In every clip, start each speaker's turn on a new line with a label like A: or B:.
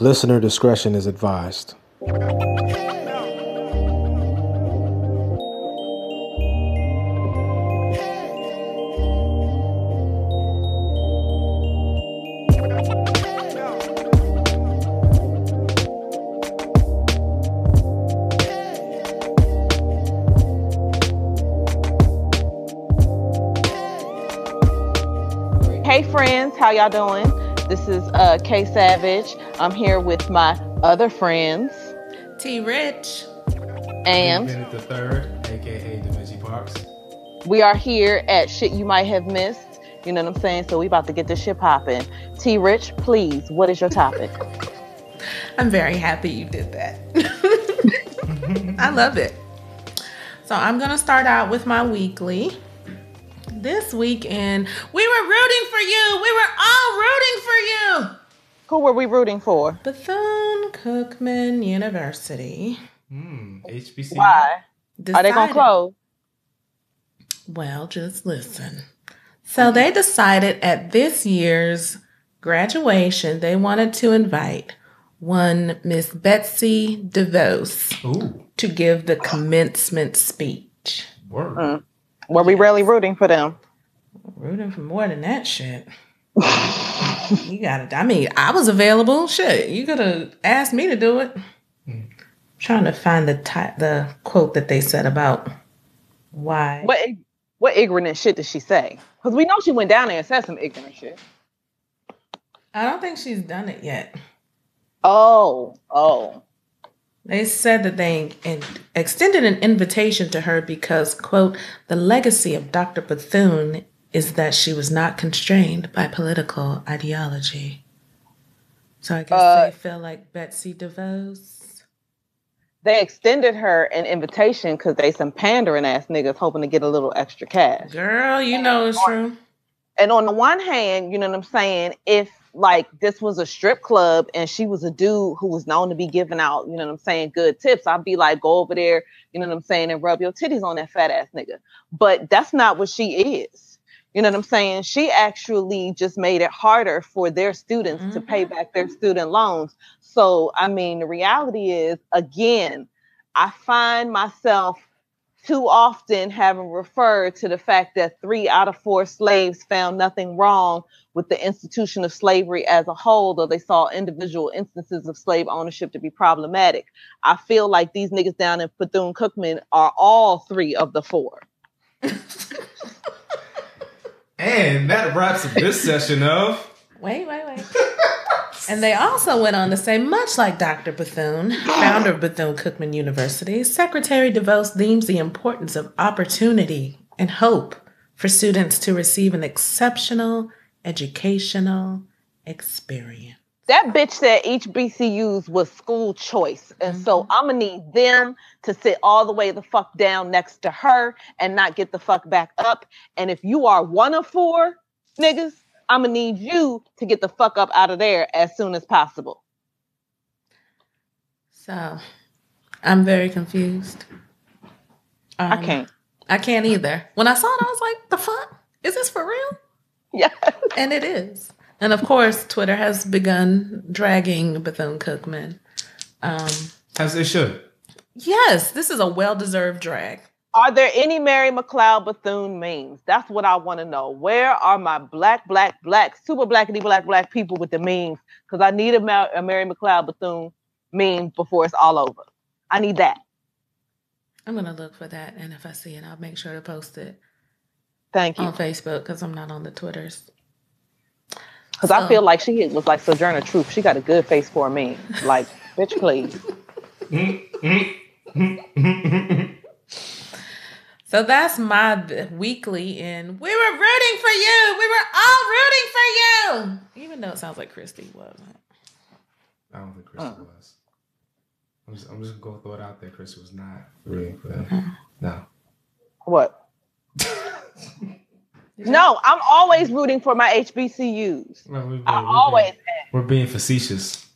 A: Listener discretion is advised.
B: Hey friends, how y'all doing? This is uh, K Savage. I'm here with my other friends
C: T Rich.
B: and
D: Bennett the third, aka Da Vinci Parks.
B: we are here at Shit You Might Have Missed. You know what I'm saying? So we about to get this shit popping. T Rich, please, what is your topic?
C: I'm very happy you did that. I love it. So I'm gonna start out with my weekly. This weekend, we were rooting for you. We were all rooting for you.
B: Who were we rooting for?
C: Bethune Cookman University.
D: Hmm, HBC.
B: Why? Are they gonna close?
C: Well, just listen. So they decided at this year's graduation, they wanted to invite one Miss Betsy DeVos
D: Ooh,
C: to give the commencement speech.
D: word.
B: Mm. Were we really rooting for them?
C: Rooting for more than that shit. you got it. I mean, I was available. Shit, you could have asked me to do it. Hmm. Trying to find the ti- the quote that they said about why.
B: What ig- what ignorant shit did she say? Because we know she went down there and said some ignorant shit.
C: I don't think she's done it yet.
B: Oh, oh.
C: They said that they extended an invitation to her because, quote, the legacy of Dr. Bethune is that she was not constrained by political ideology. So I guess
B: Uh,
C: they feel like Betsy DeVos.
B: They extended her an invitation because they some pandering ass niggas hoping to get a little extra cash.
C: Girl, you know it's true.
B: And on the one hand, you know what I'm saying? If like this was a strip club and she was a dude who was known to be giving out, you know what I'm saying, good tips, I'd be like, go over there, you know what I'm saying, and rub your titties on that fat ass nigga. But that's not what she is. You know what I'm saying? She actually just made it harder for their students to pay mm-hmm. back their student loans. So, I mean, the reality is, again, I find myself too often having referred to the fact that three out of four slaves found nothing wrong with the institution of slavery as a whole, though they saw individual instances of slave ownership to be problematic. I feel like these niggas down in Bethune Cookman are all three of the four.
D: And that wraps up this session of.
C: Wait, wait, wait. and they also went on to say, much like Dr. Bethune, founder of Bethune Cookman University, Secretary DeVos deems the importance of opportunity and hope for students to receive an exceptional educational experience.
B: That bitch said HBCU's was school choice. And so I'm gonna need them to sit all the way the fuck down next to her and not get the fuck back up. And if you are one of four niggas, I'm gonna need you to get the fuck up out of there as soon as possible.
C: So I'm very confused.
B: I
C: Um,
B: can't.
C: I can't either. When I saw it, I was like, the fuck? Is this for real?
B: Yeah.
C: And it is. And of course, Twitter has begun dragging Bethune Cookman. Um,
D: As they should.
C: yes, this is a well deserved drag.
B: Are there any Mary McLeod Bethune memes? That's what I want to know. Where are my black, black, black, super blackity black, black people with the memes? Because I need a, Ma- a Mary McLeod Bethune meme before it's all over. I need that.
C: I'm going to look for that. And if I see it, I'll make sure to post it
B: Thank you.
C: on Facebook because I'm not on the Twitters.
B: Because I feel like she was like Sojourner Truth. She got a good face for me. Like, bitch, please.
C: So that's my weekly and We Were Rooting for You. We were all rooting for you. Even though it sounds like Christy wasn't.
D: I don't think Chris mm. was. I'm just, I'm just gonna go throw it out there. Chris was not rooting for them. Mm. No.
B: What? no, I'm always rooting for my HBCUs.
D: Well, we've been-
B: I
D: we've
B: always
D: been- We're being facetious.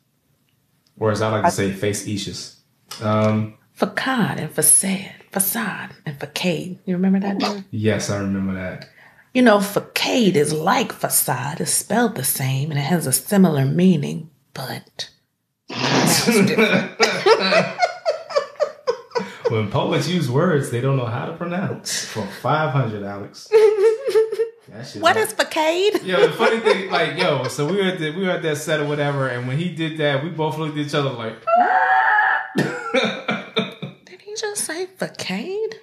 D: Or as I like to say, face-ecious. Um,
C: Facade and facade, facade and facade. You remember that dude?
D: yes, I remember that.
C: You know, facade is like facade. It's spelled the same and it has a similar meaning, but different.
D: when poets use words they don't know how to pronounce. For five hundred, Alex. That shit
C: what
D: like-
C: is facade?
D: Yo, the funny thing, like, yo, so we were at the, we were at that set or whatever, and when he did that, we both looked at each other like,
C: Did he just say facade?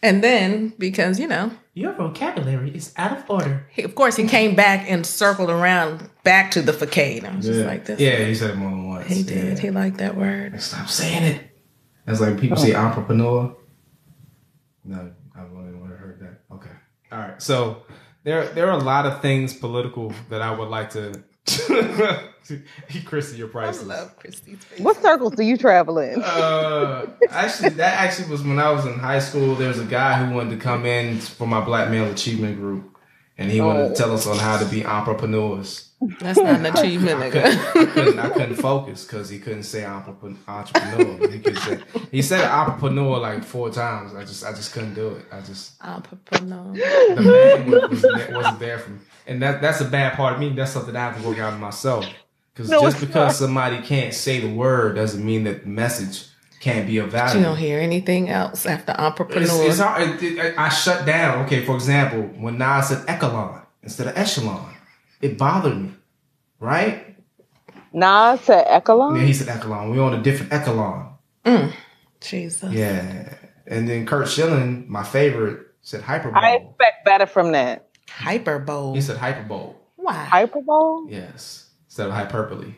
C: And then, because, you know,
D: "Your vocabulary is out of order."
C: he, of course, he came back and circled around back to the facade. I was just like this.
D: Yeah, he said it more than once.
C: He did.
D: Yeah.
C: He liked that word.
D: Stop saying it. That's like people say entrepreneur. No, I've only ever heard that. Okay. All right. So there there are a lot of things political that I would like to Christy, your
C: price.
D: I
C: love Christy's face.
B: What circles do you travel in?
D: Uh, actually, that actually was when I was in high school. There was a guy who wanted to come in for my Black Male Achievement Group, and he wanted to uh, tell us on how to be entrepreneurs.
C: That's not an achievement,
D: I couldn't, I couldn't, I couldn't focus because he couldn't say entrepreneur. entrepreneur. He, could say, he said entrepreneur like four times. I just I just couldn't do it. I just
C: Entrepreneur.
D: the man was, was, wasn't there for me, and that that's a bad part of me. That's something I have to work out myself. Because
B: No,
D: just because
B: not.
D: somebody can't say the word doesn't mean that the message can't be of
C: You don't hear anything else after
D: It's,
C: entrepreneur.
D: it's hard. It, it, I shut down. Okay, for example, when Nas said echelon instead of echelon, it bothered me. Right?
B: Nas said Echelon.
D: Yeah, he said echelon. We're on a different echelon. Mm.
C: Jesus.
D: Yeah. And then Curt Schilling, my favorite, said hyperbole.
B: I expect better from that.
C: Hyperbole.
D: he said hyperbole.
C: Why?
B: Hyperbole.
D: Yes. Instead of hyperbole.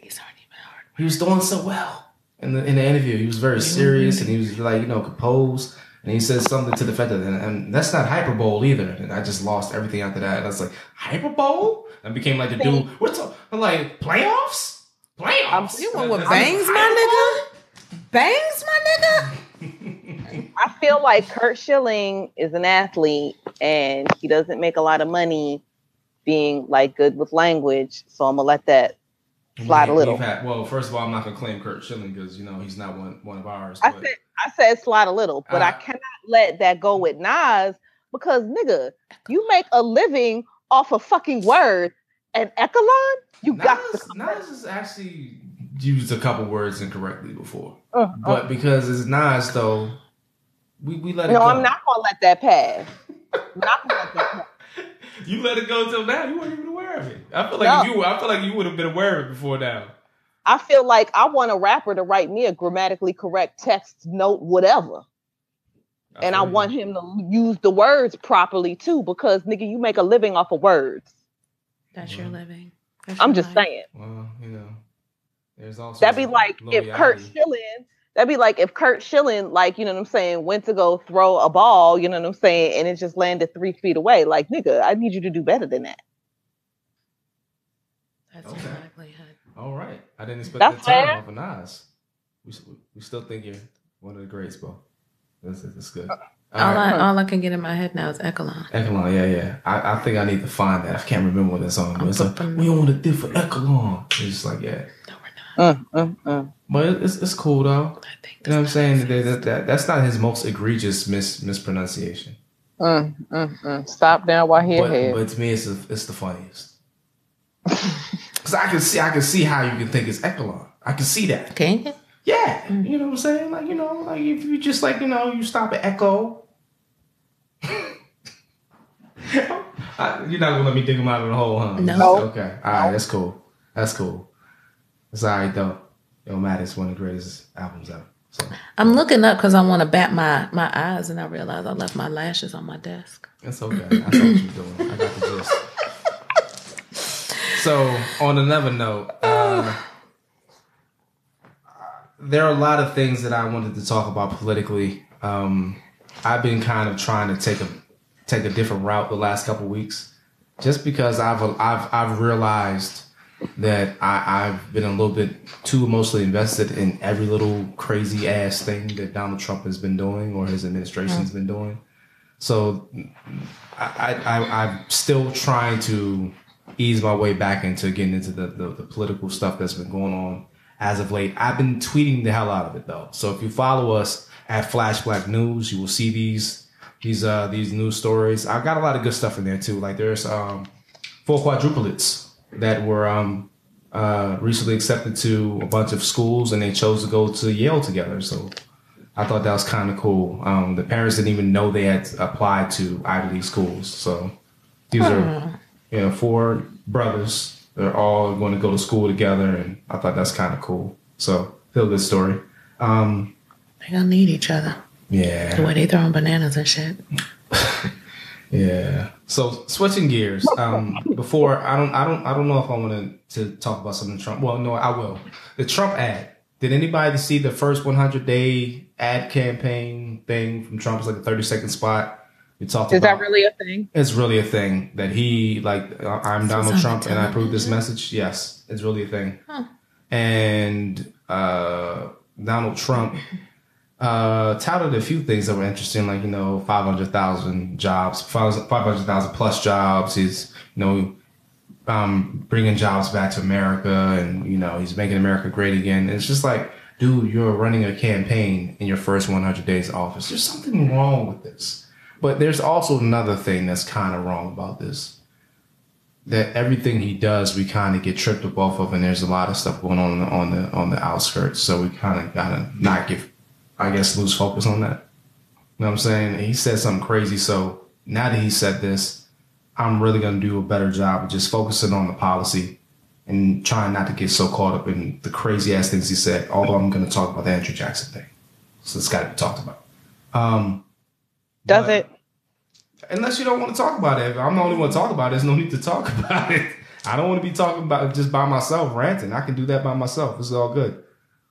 C: These aren't even hard.
D: He was doing so well in the in the interview. He was very serious and he was like, you know, composed. And he said something to the effect of, and, and that's not hyperbole either. And I just lost everything after that. And I was like, hyperbole? I became like the dude. What's up? I'm like, playoffs? Playoffs?
C: You went with
D: That's-
C: bangs, my nigga? Bangs, my nigga?
B: I feel like Curt Schilling is an athlete and he doesn't make a lot of money being like good with language. So I'm gonna let that slide a little.
D: had- well, first of all, I'm not gonna claim Curt Schilling because you know he's not one one of ours.
B: I said I said slide a little, but I
D: Uh,
B: cannot let that go with Nas because nigga, you make a living off of fucking words and Echelon, you got to
D: Nas,
B: come
D: Nas has actually used a couple words incorrectly before,
B: Uh, uh.
D: but because it's Nas though, we, we let it
B: No,
D: go.
B: I'm not gonna let that pass. I'm not gonna let that pass.
D: You let it go till now. You weren't even aware of it. I feel like
B: No.
D: you, I feel like you would have been aware of it before now.
B: I feel like I want a rapper to write me a grammatically correct text note, whatever. and I
D: feel you.
B: want him to use the words properly too, because nigga, you make a living off of words.
C: That's your mm-hmm. living. That's
B: I'm
C: your
B: just
C: life.
B: saying.
D: Well, you know, there's also
B: That'd be like if Curt
D: loyalty.
B: Schilling, that'd be like if Curt Schilling, like, you know what I'm saying, went to go throw a ball, you know what I'm saying, and it just landed three feet away. Like, nigga, I need you to do better than that.
C: That's
D: Okay.
C: your livelihood.
D: All right, I didn't expect
B: That's
D: that time
B: fair.
D: off of Nas. We, we still think you're one of the greats, bro. That's, that's good. All
C: All,
D: right.
C: I, all I can get in my head now is Echelon.
D: Echelon, yeah, yeah. I, I think I need to find that. I can't remember what that song was. It's like,
C: Entrepreneur.
D: we on a different Echelon. It's just like, yeah.
C: No, we're not.
B: Mm, mm, mm.
D: But it's, it's cool, though.
C: I think
D: You know what I'm saying? That, that, that, that's not his most egregious mis, mispronunciation.
B: Mm, mm, mm. Stop down while he
D: But,
B: ahead.
D: but to me, it's, the- it's the funniest. Because I can see I can see how you can think it's Echelon. I can see that.
C: Can you?
D: Yeah. You know what I'm saying? Like, you know, like if you just like, you know, you stop at Echo. I, you're not gonna let me dig him out of the hole, huh?
C: No.
D: Okay. All right. That's cool. That's cool. It's all right though. Yo, Matt is one of the greatest albums ever. So
C: I'm looking up because I want to bat my, my eyes, and I realize I left my lashes on my desk.
D: it's okay. I saw what you're doing. I got the gist. So on another note, uh, there are a lot of things that I wanted to talk about politically. Um, I've been kind of trying to take a take a different route the last couple weeks, just because I've I've I've realized that I, I've been a little bit too emotionally invested in every little crazy ass thing that Donald Trump has been doing or his administration's been doing. So I, I I'm still trying to ease my way back into getting into the, the, the political stuff that's been going on as of late. I've been tweeting the hell out of it though. So if you follow us at Flash Black News, you will see these these uh these news stories. I've got a lot of good stuff in there too. Like there's um four quadruplets that were um uh, recently accepted to a bunch of schools, and they chose to go to Yale together. So I thought that was kind of cool. Um, the parents didn't even know they had applied to Ivy League schools. So these are you know four brothers. They're all going to go to school together, and I thought that's kind of cool. So feel good story. Um,
C: They gonna need each other.
D: yeah.
C: The way they throwing bananas and shit.
D: Yeah. So switching gears. Um, before I don't, I don't, I don't know if I want to to talk about something Trump. Well, no, I will. The Trump ad. Did anybody see the first 100 day ad campaign thing from Trump? It's like a 30 second spot. We talked
B: Is
D: about.
B: that really a thing?
D: It's really a thing that he like. uh, I'm Donald Trump and I approve this message. Yes, it's really a thing. And uh, Donald Trump uh, touted a few things that were interesting, like you know, five hundred thousand jobs, five hundred thousand plus jobs. He's you know um, bringing jobs back to America, and you know, he's making America great again. it's just like, dude, you're running a campaign in your first 100 days of office. There's something wrong with this. But there's also another thing that's kind of wrong about this. That everything he does, we kind of get tripped up off of, and there's a lot of stuff going on on the on the outskirts. So we kind of gotta not give, I guess, lose focus on that. You know what I'm saying? He said something crazy. So now that he said this, I'm really gonna do a better job of just focusing on the policy and trying not to get so caught up in the crazy ass things he said. Although I'm gonna talk about the Andrew Jackson thing, so it's got to be talked about. Um,
B: Does it?
D: Unless you don't want to talk about it. If I'm the only one to talk about it. There's no need to talk about it. I don't want to be talking about it just by myself, ranting. I can do that by myself. It's all good.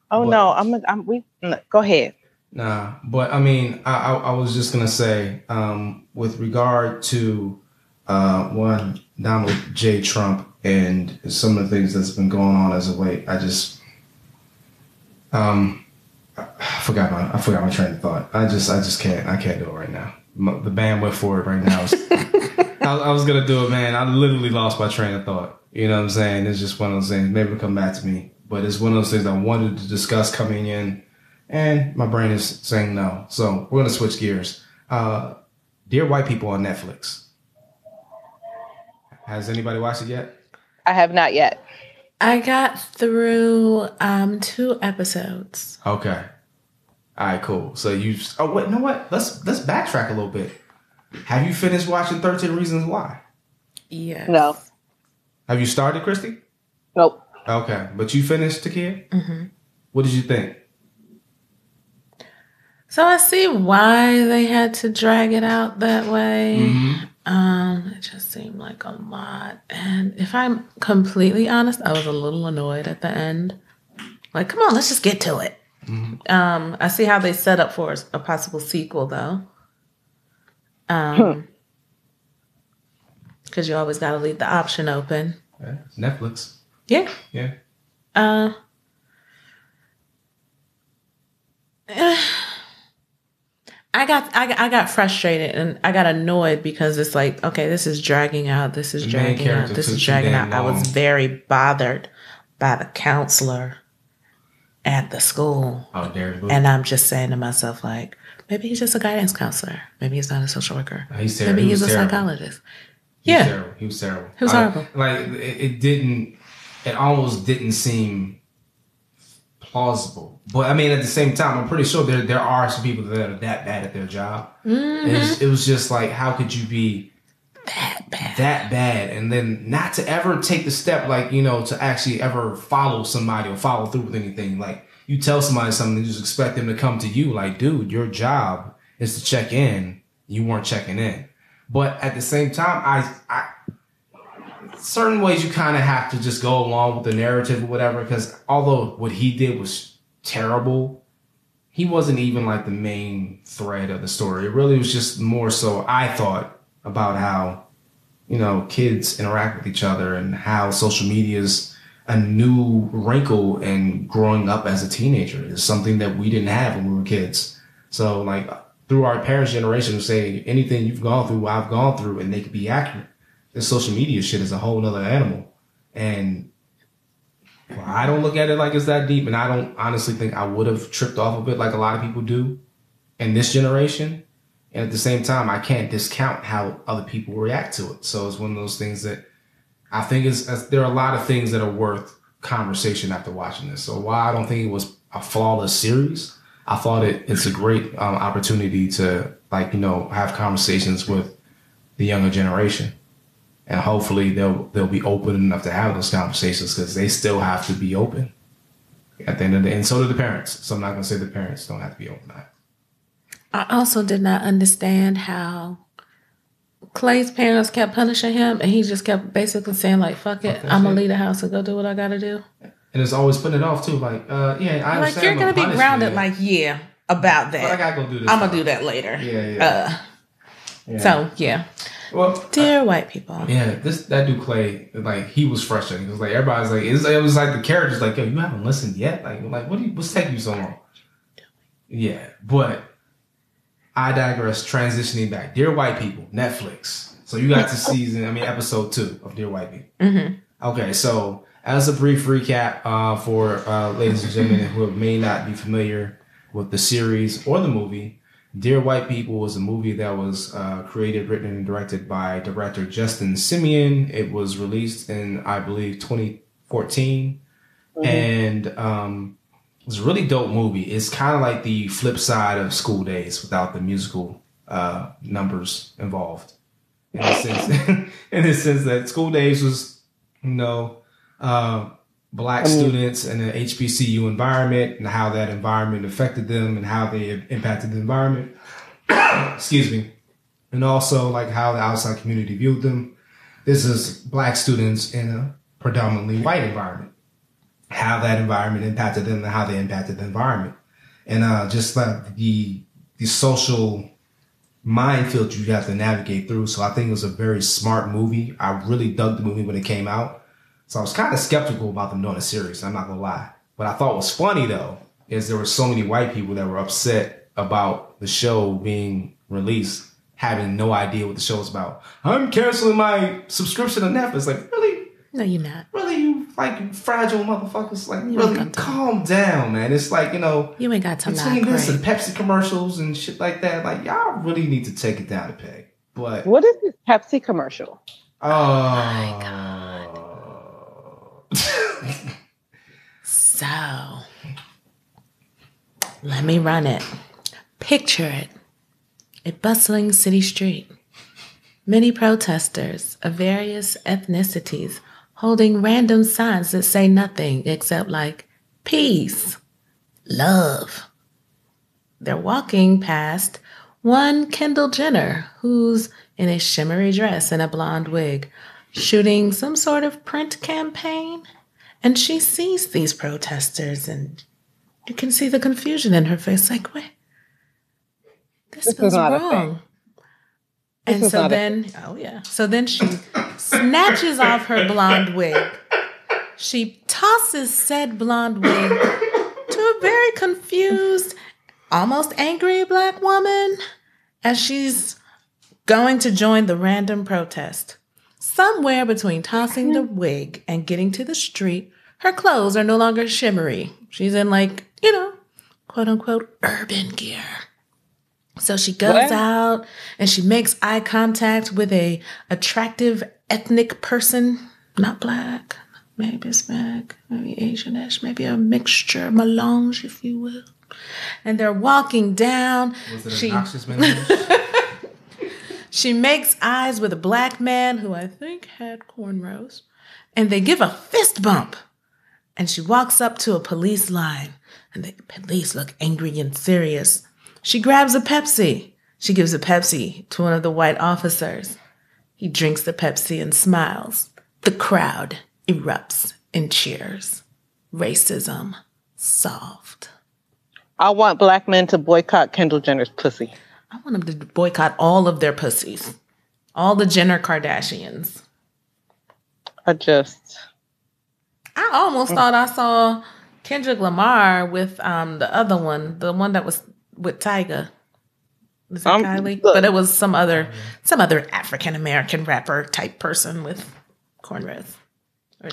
B: Oh
D: What?
B: no, I'm. I'm. We no, go ahead.
D: Nah, but I mean, I, I, I was just gonna say, um, with regard to uh, one Donald J. Trump and some of the things that's been going on as of late, I just, um, I forgot my I forgot my train of thought. I just I just can't I can't do it right now. My, the bandwidth for it right now is. I, I was gonna do it, man. I literally lost my train of thought. You know what I'm saying? It's just one of those things. Maybe it'll come back to me, but it's one of those things I wanted to discuss coming in, and my brain is saying no. So we're gonna switch gears. Uh, Dear White People on Netflix. Has anybody watched it yet?
B: I have not yet.
C: I got through um two episodes.
D: Okay. All right, cool. So you. Oh wait, you know what? Let's let's backtrack a little bit. Have you finished watching Thirteen Reasons Why?
C: Yeah.
B: No.
D: Have you started, Christy?
B: Nope.
D: Okay, but you finished, Takia.
C: hmm
D: What did you think?
C: So I see why they had to drag it out that way.
D: Mhm.
C: Um, it just seemed like a lot. And if I'm completely honest, I was a little annoyed at the end. Like, come on, let's just get to it. Um, I see how they set up for a possible sequel though. Um, because you always got to leave the option open.
D: Yeah, Netflix.
C: Yeah.
D: Yeah.
C: Uh, I got I, I got frustrated and I got annoyed because it's like okay this is dragging out this is
D: The
C: dragging out this is dragging out. I was very bothered by the counselor at the school
D: Oh,
C: and I'm just saying to myself like maybe he's just a guidance counselor maybe he's not a social worker oh,
D: he's terrible.
C: maybe he's
D: was
C: a
D: terrible.
C: psychologist
D: He
C: yeah
D: terrible. He was terrible.
C: He was
D: I-
C: horrible.
D: Like it, it didn't. It almost didn't seem plausible. But I mean, at the same time, I'm pretty sure there there are some people that are that bad at their job.
C: Mm-hmm.
D: It was just like, how could you be
C: that bad
D: that bad and then not to ever take the step like you know to actually ever follow somebody or follow through with anything like you tell somebody something you just expect them to come to you like dude your job is to check in you weren't checking in but at the same time i i certain ways you kind of have to just go along with the narrative or whatever because although what he did was terrible he wasn't even like the main thread of the story. It really was just more so i thought about how you know kids interact with each other and how social media is a new wrinkle in growing up as a teenager. Is something that we didn't have when we were kids. So like through our parents generation say anything you've gone through i've gone through and they could be accurate this social media shit is a whole nother animal and well, I don't look at it like it's that deep, and I don't honestly think I would have tripped off of it like a lot of people do in this generation. And at the same time, I can't discount how other people react to it. So it's one of those things that I think is is- there are a lot of things that are worth conversation after watching this. So while I don't think it was a flawless series, I thought it it's a great um, opportunity to like you know have conversations with the younger generation, and hopefully they'll they'll be open enough to have those conversations because they still have to be open at the end of the day. and so do the parents. So I'm not gonna say the parents don't have to be open.
C: I also did not understand how Clay's parents kept punishing him, and he just kept basically saying like, "Fuck it, I'm gonna leave the house and go do what I gotta do."
D: And it's always putting it off too. Like, uh, yeah, I understand.
C: Like
D: you're
C: gonna be grounded. Like, yeah, about
D: but I
C: that.
D: gotta go do this.
C: I'm gonna do that later.
D: Yeah, yeah.
C: Uh,
D: yeah.
C: So yeah,
D: well,
C: dear white people.
D: Yeah, this that dude Clay, like he was frustrating. It was like everybody's like, it's, it was like the characters like, yo, you haven't listened yet. Like, like what? Do you, what's taking you so long? Yeah, but I digress. Transitioning back, Dear White People, Netflix. So you got to season, I mean, episode two of Dear White People.
C: hmm
D: Okay, so as a brief recap uh, for uh, ladies and gentlemen who may not be familiar with the series or the movie, Dear White People was a movie that was uh, created, written, and directed by director Justin Simien. It was released in, I believe, 2014, and um, it was a really dope movie. It's kind of like the flip side of School Daze without the musical uh, numbers involved. In the sense, in the sense that School Daze was you know, uh, black
B: I mean-
D: students in an HBCU environment and how that environment affected them and how they impacted the environment. Excuse me. And also like how the outside community viewed them. This is black students in a predominantly white environment. How that environment impacted them and how they impacted the environment. And uh, just like the the social minefield you have to navigate through. So I think it was a very smart movie. I really dug the movie when it came out. So I was kind of skeptical about them doing a series. I'm not gonna lie. What I thought was funny though is there were so many white people that were upset about the show being released, having no idea what the show was about. I'm canceling my subscription to Netflix. Like really,
C: No, you're not.
D: really, you like fragile motherfuckers. Like
C: You
D: really,
C: ain't got time.
D: calm down, man. It's like you know
C: You ain't got time to
D: between this
C: cry.
D: and Pepsi commercials and shit like that, like y'all really need to take it down a peg. But
B: What is this Pepsi commercial?
D: oh, oh
C: So, let me run it. Picture it a bustling city street. Many protesters of various ethnicities holding random signs that say nothing except, like, peace, love. They're walking past one Kendall Jenner, who's in a shimmery dress and a blonde wig, shooting some sort of print campaign. And she sees these protesters, and you can see the confusion in her face like, wait, this,
B: This is
C: feels
B: not a
C: wrong.
B: This
C: And
B: is
C: so then, oh yeah. So then she snatches off her blonde wig. She tosses said blonde wig to a very confused, almost angry black woman as she's going to join the random protest. Somewhere between tossing the wig and getting to the street, her clothes are no longer shimmery. She's in, like, you know, quote unquote, urban gear. So she goes
B: What?
C: out and she makes eye contact with a attractive ethnic person, not black, maybe Hispanic, maybe Asianish, maybe a mixture, melange, if you will. And they're walking down.
D: was it
C: She-
D: a noxious man?
C: She makes eyes with a black man who I think had cornrows, and they give a fist bump. And she walks up to a police line, and the police look angry and serious. She grabs a Pepsi. She gives a Pepsi to one of the white officers. He drinks the Pepsi and smiles. The crowd erupts in cheers. Racism solved.
B: I want black men to boycott Kendall Jenner's pussy.
C: I want them to boycott all of their pussies, all the Jenner Kardashians.
B: I just
C: I almost thought I saw Kendrick Lamar with um the other one, the one that was with Tyga. Was it
B: Um,
C: Kylie?
B: look.
C: But it was some other some other African American rapper type person with cornrows.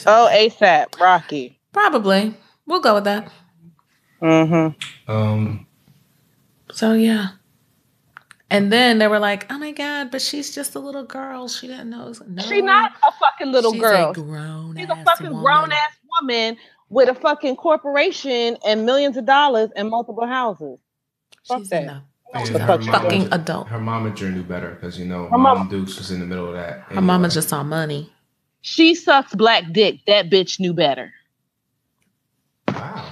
B: Oh. ASAP Rocky.
C: Probably. We'll go with that.
B: Mm-hmm.
D: um,
C: So yeah. And then they were like, "Oh my god, but she's just a little girl. She didn't know." It was, no,
B: She not a fucking little
C: she's
B: girl.
C: A grown
B: She's a fucking grown ass woman with a fucking corporation and millions of dollars and multiple houses. Fuck
C: She's
B: that.
C: enough.
D: And her mama-
C: fucking adult.
D: Her mama sure knew better because you know
B: Her
D: Mom
B: mama-
D: Dukes was in the middle of that.
C: Her mama just saw money.
B: She sucks black dick. That bitch knew better.
D: wow.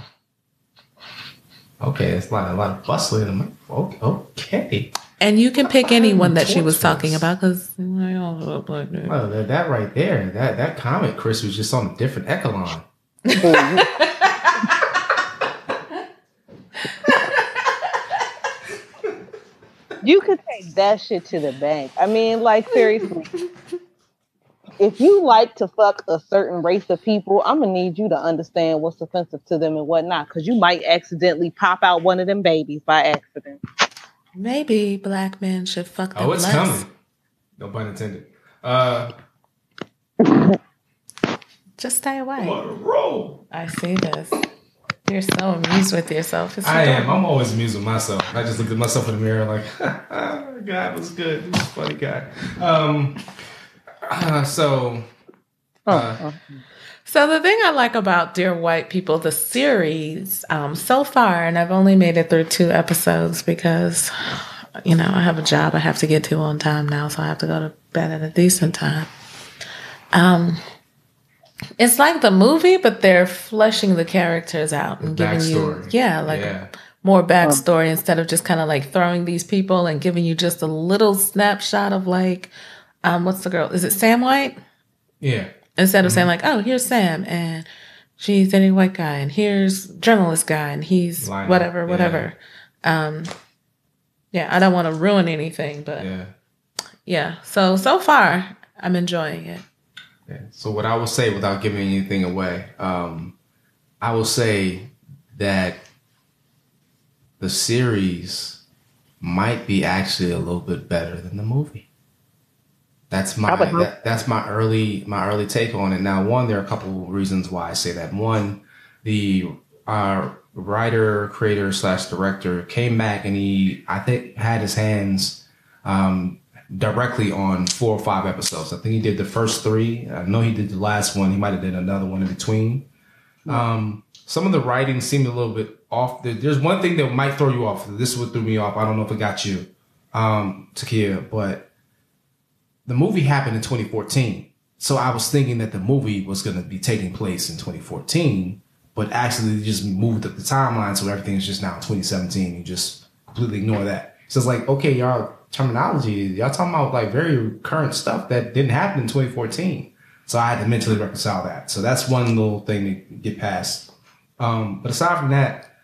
D: Okay, it's a lot, a lot of bustling. in the- Okay, okay.
C: And you can pick anyone that she was talking about because they all look like that.
D: Well, that, that right there, that that comment, Chris, was just on a different echelon.
B: You could take that shit to the bank. I mean, like seriously. If you like to fuck a certain race of people, I'm gonna need you to understand what's offensive to them and whatnot, because you might accidentally pop out one of them babies by accident.
C: Maybe black men should fuck them
D: Oh, it's
C: less.
D: coming. No pun intended. Uh,
C: Just stay away.
D: I'm on a roll.
C: I see this. You're so amused with yourself. It's
D: I am. I'm always amused with myself. I just looked at myself in the mirror like, God was good. He was a funny guy. Um, uh, so, uh,
C: So the thing I like about Dear White People, the series, um, so far, and I've only made it through two episodes because, you know, I have a job I have to get to on time now, so I have to go to bed at a decent time. Um, it's like the movie, but they're fleshing the characters out and giving you, yeah, like
D: Yeah.
C: more backstory instead of just kind of like throwing these people and giving you just a little snapshot of like, um, what's the girl? Is it Sam White?
D: yeah.
C: Instead of saying like, "Oh, here's Sam and she's dating a white guy, and here's journalist guy, and he's
D: Line up,
C: whatever,
D: yeah.
C: whatever." Um, yeah, I don't want to ruin anything, but yeah.
D: Yeah.
C: So so far, I'm enjoying it.
D: Yeah. So what I will say without giving anything away, um, I will say that the series might be actually a little bit better than the movie. That's my
B: I would hope-
D: that, that's my early my early take on it. Now, one, there are a couple reasons why I say that. One, the uh, writer, creator slash director came back and he I think had his hands um, directly on four or five episodes. I think he did the first three. I know he did the last one. He might have did another one in between. Um, some of the writing seemed a little bit off. There's one thing that might throw you off. This is what threw me off. I don't know if it got you, um, Takia, but the movie happened in 2014. So I was thinking that the movie was going to be taking place in 2014, but actually they just moved up the timeline. So everything is just now 2017. You just completely ignore that. So it's like, okay, y'all terminology, y'all talking about like very current stuff that didn't happen in 2014. So I had to mentally reconcile that. So that's one little thing to get past. Um, but aside from that,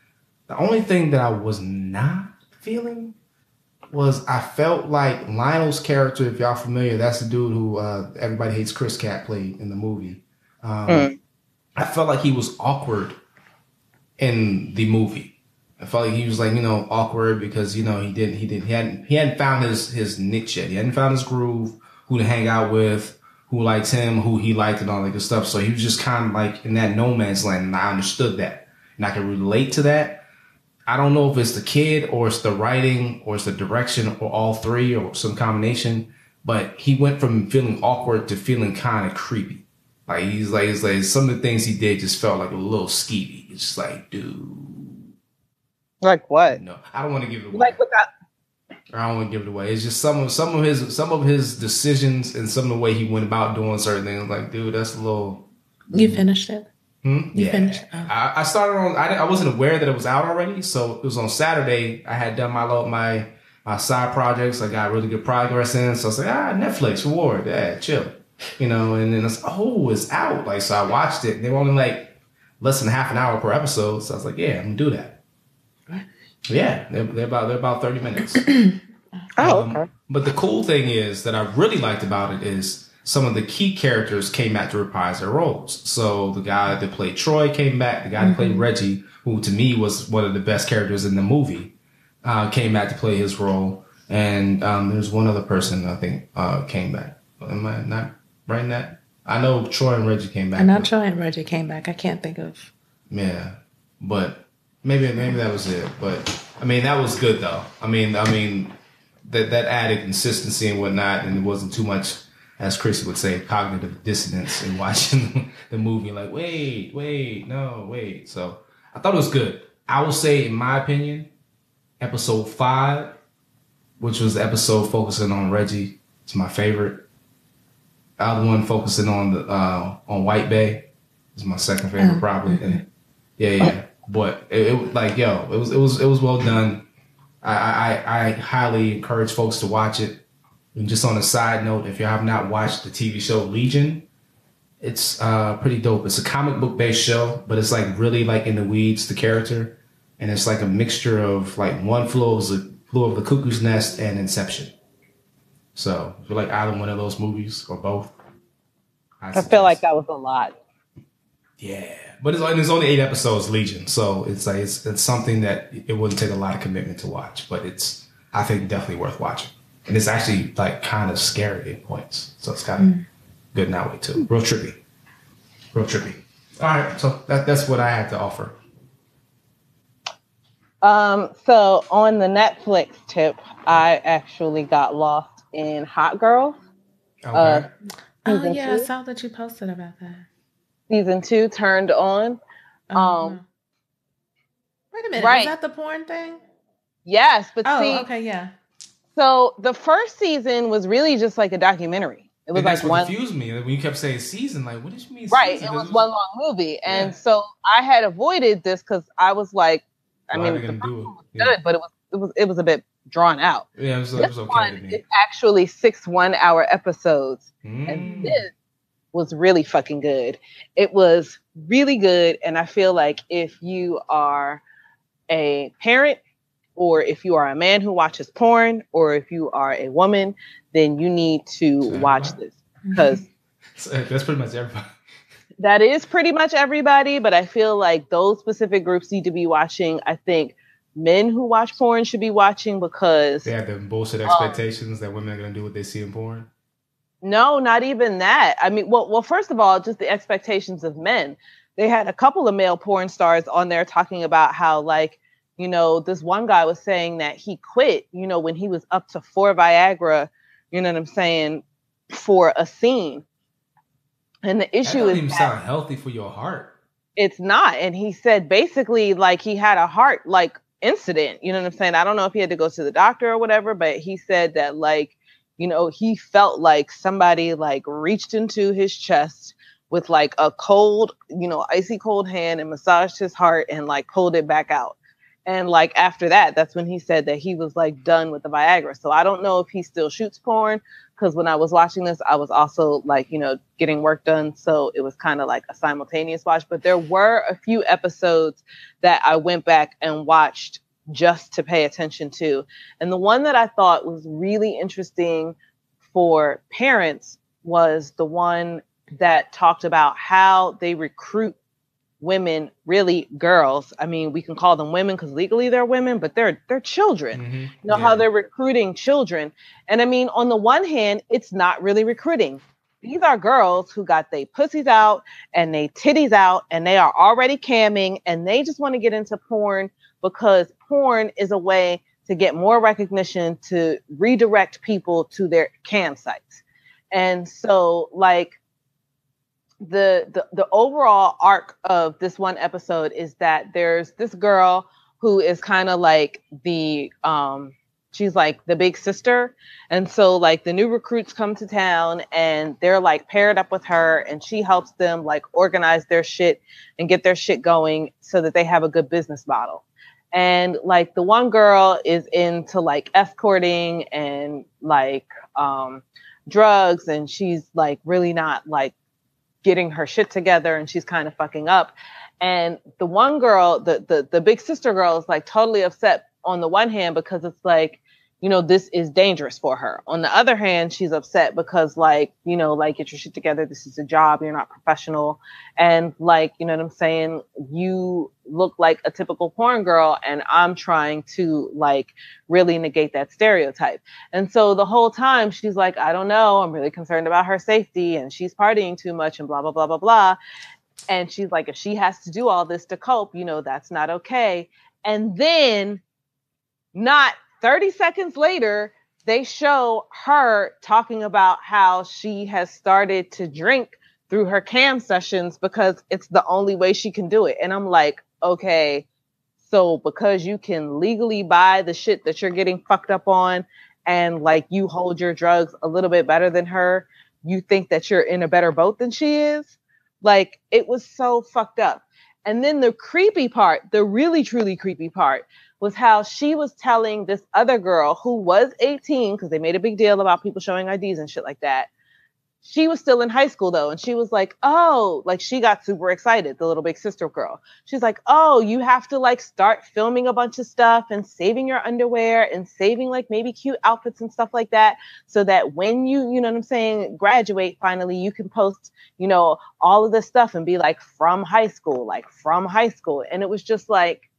D: the only thing that I was not feeling was I felt like Lionel's character, if y'all familiar, that's the dude who uh, everybody hates Chris Cat played in the movie. Um, I felt like he was awkward in the movie. I felt like he was like you know awkward because you know he didn't he didn't he hadn't he hadn't found his his niche yet. He hadn't found his groove, who to hang out with, who liked him, who he liked, and all that good stuff. So he was just kind of like in that no man's land, and I understood that, and I can relate to that. I don't know if it's the kid or it's the writing or it's the direction or all three or some combination, but he went from feeling awkward to feeling kind of creepy. Like he's like, it's like some of the things he did just felt like a little skeevy. It's just like, dude,
B: Like what?
D: no, I don't want to give it away.
B: Like without
D: I don't want to give it away. It's just some of some of his some of his decisions and some of the way he went about doing certain things. Like, dude, that's a little.
C: You finished it.
D: Hmm?
C: You
D: yeah.
C: finished? Oh.
D: I, I started on. I, I wasn't aware that it was out already, so it was on Saturday. I had done my little my my side projects. I got really good progress in, so I was like, ah, Netflix reward, yeah, chill, you know. And then it's oh, it's out. Like so, I watched it. They were only like less than half an hour per episode, so I was like, yeah, I'm gonna do that. Yeah, they're, they're about they're about thirty minutes.
B: Oh,
D: Um,
B: okay.
D: But the cool thing is that I really liked about it is some of the key characters came back to reprise their roles. So the guy that played Troy came back. The guy that played Reggie, who to me was one of the best characters in the movie, uh, came back to play his role. And um, there's one other person I think uh, came back. Am I not right that? I know Troy and Reggie came back.
C: And I'm trying. Reggie came back. I can't think of.
D: Yeah, but maybe maybe that was it. But I mean, that was good though. I mean, I mean, that that added consistency and whatnot, and it wasn't too much, as Chris would say, cognitive dissonance in watching the movie. Like, wait, wait, no, wait. So I thought it was good. I will say, in my opinion, episode five, which was the episode focusing on Reggie, is my favorite. The other one focusing on the uh, on White Bay is my second favorite,
C: Oh,
D: probably.
C: okay.
D: And yeah, yeah. But it, it like yo, it was it was it was well done. I, I I highly encourage folks to watch it. And just on a side note, if you have not watched the TV show Legion, it's uh pretty dope. It's a comic book based show, but it's like really like in the weeds, the character, and it's like a mixture of like one flew over the flew of the cuckoo's nest and Inception. So if you like either one of those movies or both,
B: I feel like that was a lot.
D: yeah, but it's only eight episodes, Legion. So it's like it's, it's something that it wouldn't take a lot of commitment to watch, but it's I think definitely worth watching. And it's actually like kind of scary at points, so it's kind of good in that way too. Real trippy, real trippy. All right, so that, that's what I had to offer.
B: Um, so on the Netflix tip, I actually got lost in Hot Girls.
D: Okay.
B: Uh,
C: Oh
B: Season
C: yeah, I saw that you posted about that.
B: Season two turned on.
C: Oh,
B: Um,
C: wait a minute,
B: right.
C: was that the porn thing?
B: Yes, but
C: Oh,
B: see,
C: okay, yeah.
B: So the first season was really just like a documentary. It was
D: and
B: like one
D: confused me when you kept saying season. Like, what did you mean?
B: right.
D: season?
B: It was one long movie, and
D: Yeah.
B: so I had avoided this because I was like, I
D: are
B: mean, the
D: do it?
B: was
D: Yeah.
B: good, but it was it was it was a bit drawn out.
D: Yeah, it was, it
B: This
D: was okay
B: one is actually six one hour episodes,
D: Mm.
B: and this was really fucking good. It was really good, and I feel like if you are a parent or if you are a man who watches porn or if you are a woman, then you need to
D: Sound
B: watch
D: right.
B: this because
D: So, that's pretty much everybody.
B: that is pretty much everybody, but I feel like those specific groups need to be watching. I think men who watch porn should be watching because
D: They have the bullshit
B: Um,
D: expectations that women are gonna do what they see in porn.
B: no, not even that. I mean, well, well, first of all, just the expectations of men. They had a couple of male porn stars on there talking about how, like, you know, this one guy was saying that he quit, you know, when he was up to four Viagra, you know what I'm saying, for a scene. And the
D: That
B: issue
D: doesn't
B: is
D: even
B: that-
D: sound healthy for your heart.
B: it's not and he said basically like he had a heart like incident you know what i'm saying i don't know if he had to go to the doctor or whatever but he said that like you know he felt like somebody like reached into his chest with like a cold you know icy cold hand and massaged his heart and like pulled it back out and like after that that's when he said that he was like done with the viagra so i don't know if he still shoots porn because when I was watching this, I was also like, you know, getting work done. So it was kind of like a simultaneous watch. But there were a few episodes that I went back and watched just to pay attention to. And the one that I thought was really interesting for parents was the one that talked about how they recruit women, really girls. I mean, we can call them women because legally they're women, but they're they're children
D: Mhm.
B: you know
D: Yeah.
B: how they're recruiting children and i mean on the one hand it's not really recruiting these are girls who got their pussies out and they titties out and they are already camming and they just want to get into porn because porn is a way to get more recognition to redirect people to their cam sites and so like the, the the overall arc of this one episode is that there's this girl who is kind of like the um she's like the big sister. And so like the new recruits come to town and they're like paired up with her and she helps them like organize their shit and get their shit going so that they have a good business model. And like the one girl is into like escorting and like um drugs and she's like really not like getting her shit together and she's kind of fucking up. And the one girl the, the the big sister girl is like totally upset on the one hand because it's like you know this is dangerous for her. On the other hand she's upset because like you know like get your shit together this is a job you're not professional. And like you know what i'm saying? You look like a typical porn girl and i'm trying to like really negate that stereotype. And so the whole time she's like i don't know i'm really concerned about her safety and she's partying too much and blah blah blah blah blah. And she's like if she has to do all this to cope you know that's not okay. And then not 30 seconds later they show her talking about how she has started to drink through her cam sessions because it's the only way she can do it. And I'm like, okay, so because you can legally buy the shit that you're getting fucked up on and like you hold your drugs a little bit better than her, you think that you're in a better boat than she is? Like it was so fucked up. And then the creepy part, the really truly creepy part, was how she was telling this other girl who was 18, because they made a big deal about people showing IDs and shit like that. She was still in high school though, and she was like, Oh, like she got super excited, the little big sister girl. She's like, Oh, you have to like start filming a bunch of stuff and saving your underwear and saving like maybe cute outfits and stuff like that, so that when you, you know what I'm saying, graduate finally, you can post, you know, all of this stuff and be like from high school, like from high school. And it was just like,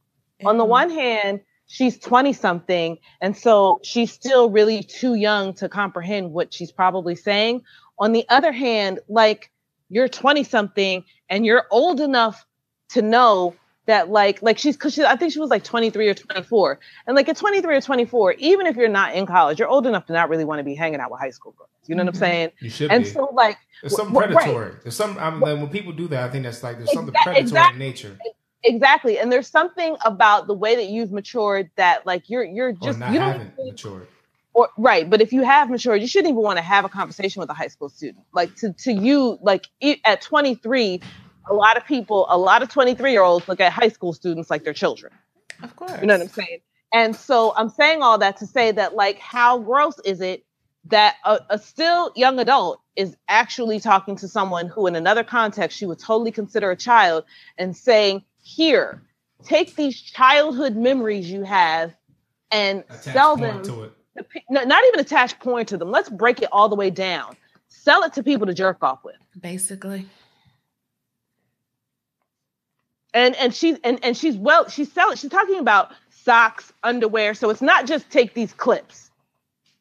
B: on the
C: Mhm.
B: one hand, she's 20 something. And so she's still really too young to comprehend what she's probably saying. On the other hand, like you're 20 something and you're old enough to know that like like she's because she, I think she was like 23 or 24 and like at 23 or 24 even if you're not in college you're old enough to not really want to be hanging out with high school girls you know what I'm
C: Mhm.
B: saying
D: You should
B: and
D: be.
B: so like
D: There's something
B: w- right.
D: predatory. There's some. I mean, like, when people do that, I think that's like there's something
B: Exa-
D: predatory
B: exactly.
D: in nature,
B: exactly and there's something about the way that you've matured that like you're you're
D: or
B: just
D: not
B: you don't
D: having
B: even-
D: matured.
B: or right but if you have matured you shouldn't even want to have a conversation with a high school student like to to you like i- at 23 a lot of people a lot of 23 year olds look at high school students like they're children
C: Of course.
B: you know what i'm saying and so i'm saying all that to say that like how gross is it that a, a still young adult is actually talking to someone who in another context she would totally consider a child and saying here take these childhood memories you have and
D: Attach
B: sell them
D: to it.
B: no, not even attach porn to them. Let's break it all the way down. Sell it to people to jerk off with.
C: Basically.
B: And and she's and, and she's well, she's selling, she's talking about socks, underwear. So it's not just take these clips.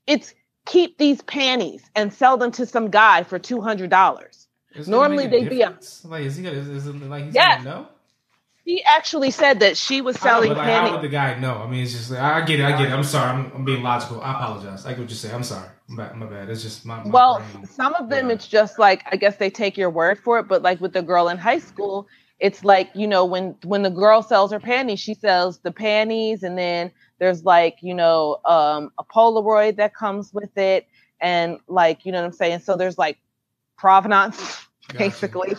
B: It's keep these panties and sell them to some guy for two hundred dollars.
D: Is
B: Normally
D: make a
B: they be a-
D: like is he gonna is, is it like he's
B: Yes.
D: gonna know?
B: She actually said that she was
D: know,
B: selling
D: but like, how would the guy know? I mean, it's just like, I get it. I get it. I'm sorry. I'm, I'm being logical. I apologize. I get what you say. I'm sorry. I'm bad. My bad. It's just my, my
B: well,
D: brain.
B: some of them
D: Yeah.
B: it's just like I guess they take your word for it, but like with the girl in high school, it's like you know when when the girl sells her panties, she sells the panties, and then there's like you know um, a Polaroid that comes with it, and like you know what I'm saying. So there's like provenance,
D: Gotcha.
B: basically.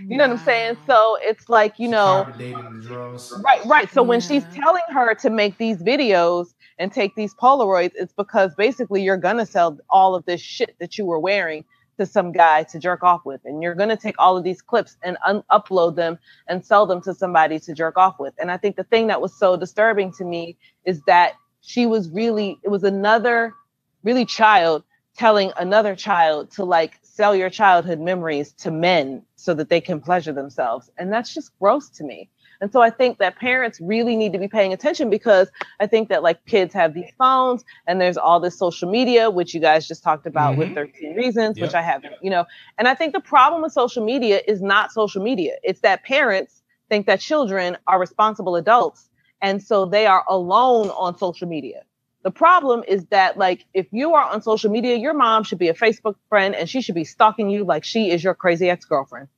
B: You know what I'm saying? So it's like you know.
D: Carbon dating the drugs.
B: Right, right. So when she's telling her to make these videos and take these Polaroids, it's because basically you're gonna sell all of this shit that you were wearing to some guy to jerk off with, and you're gonna take all of these clips and un- upload them and sell them to somebody to jerk off with. And I think the thing that was so disturbing to me is that she was really it was another really child telling another child to like sell your childhood memories to men so that they can pleasure themselves. And that's just gross to me. And so i think that parents really need to be paying attention because i think that like kids have these phones and there's all this social media which you guys just talked about with
D: Mhm.
B: 13 reasons which i haven't you know. And i think the problem with social media is not social media. It's that parents think that children are responsible adults and so they are alone on social media the problem is that, like, if you are on social media, your mom should be a Facebook friend and she should be stalking you like she is your crazy ex girlfriend.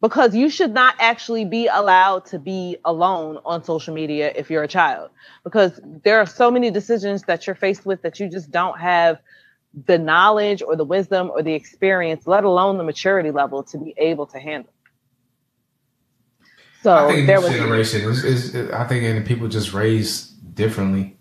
B: Because you should not actually be allowed to be alone on social media if you're a child. Because there are so many decisions that you're faced with that you just don't have the knowledge or the wisdom or the experience, let alone the maturity level to be able to handle. So
D: I think
B: there was
D: generation is, is I think and people just raised differently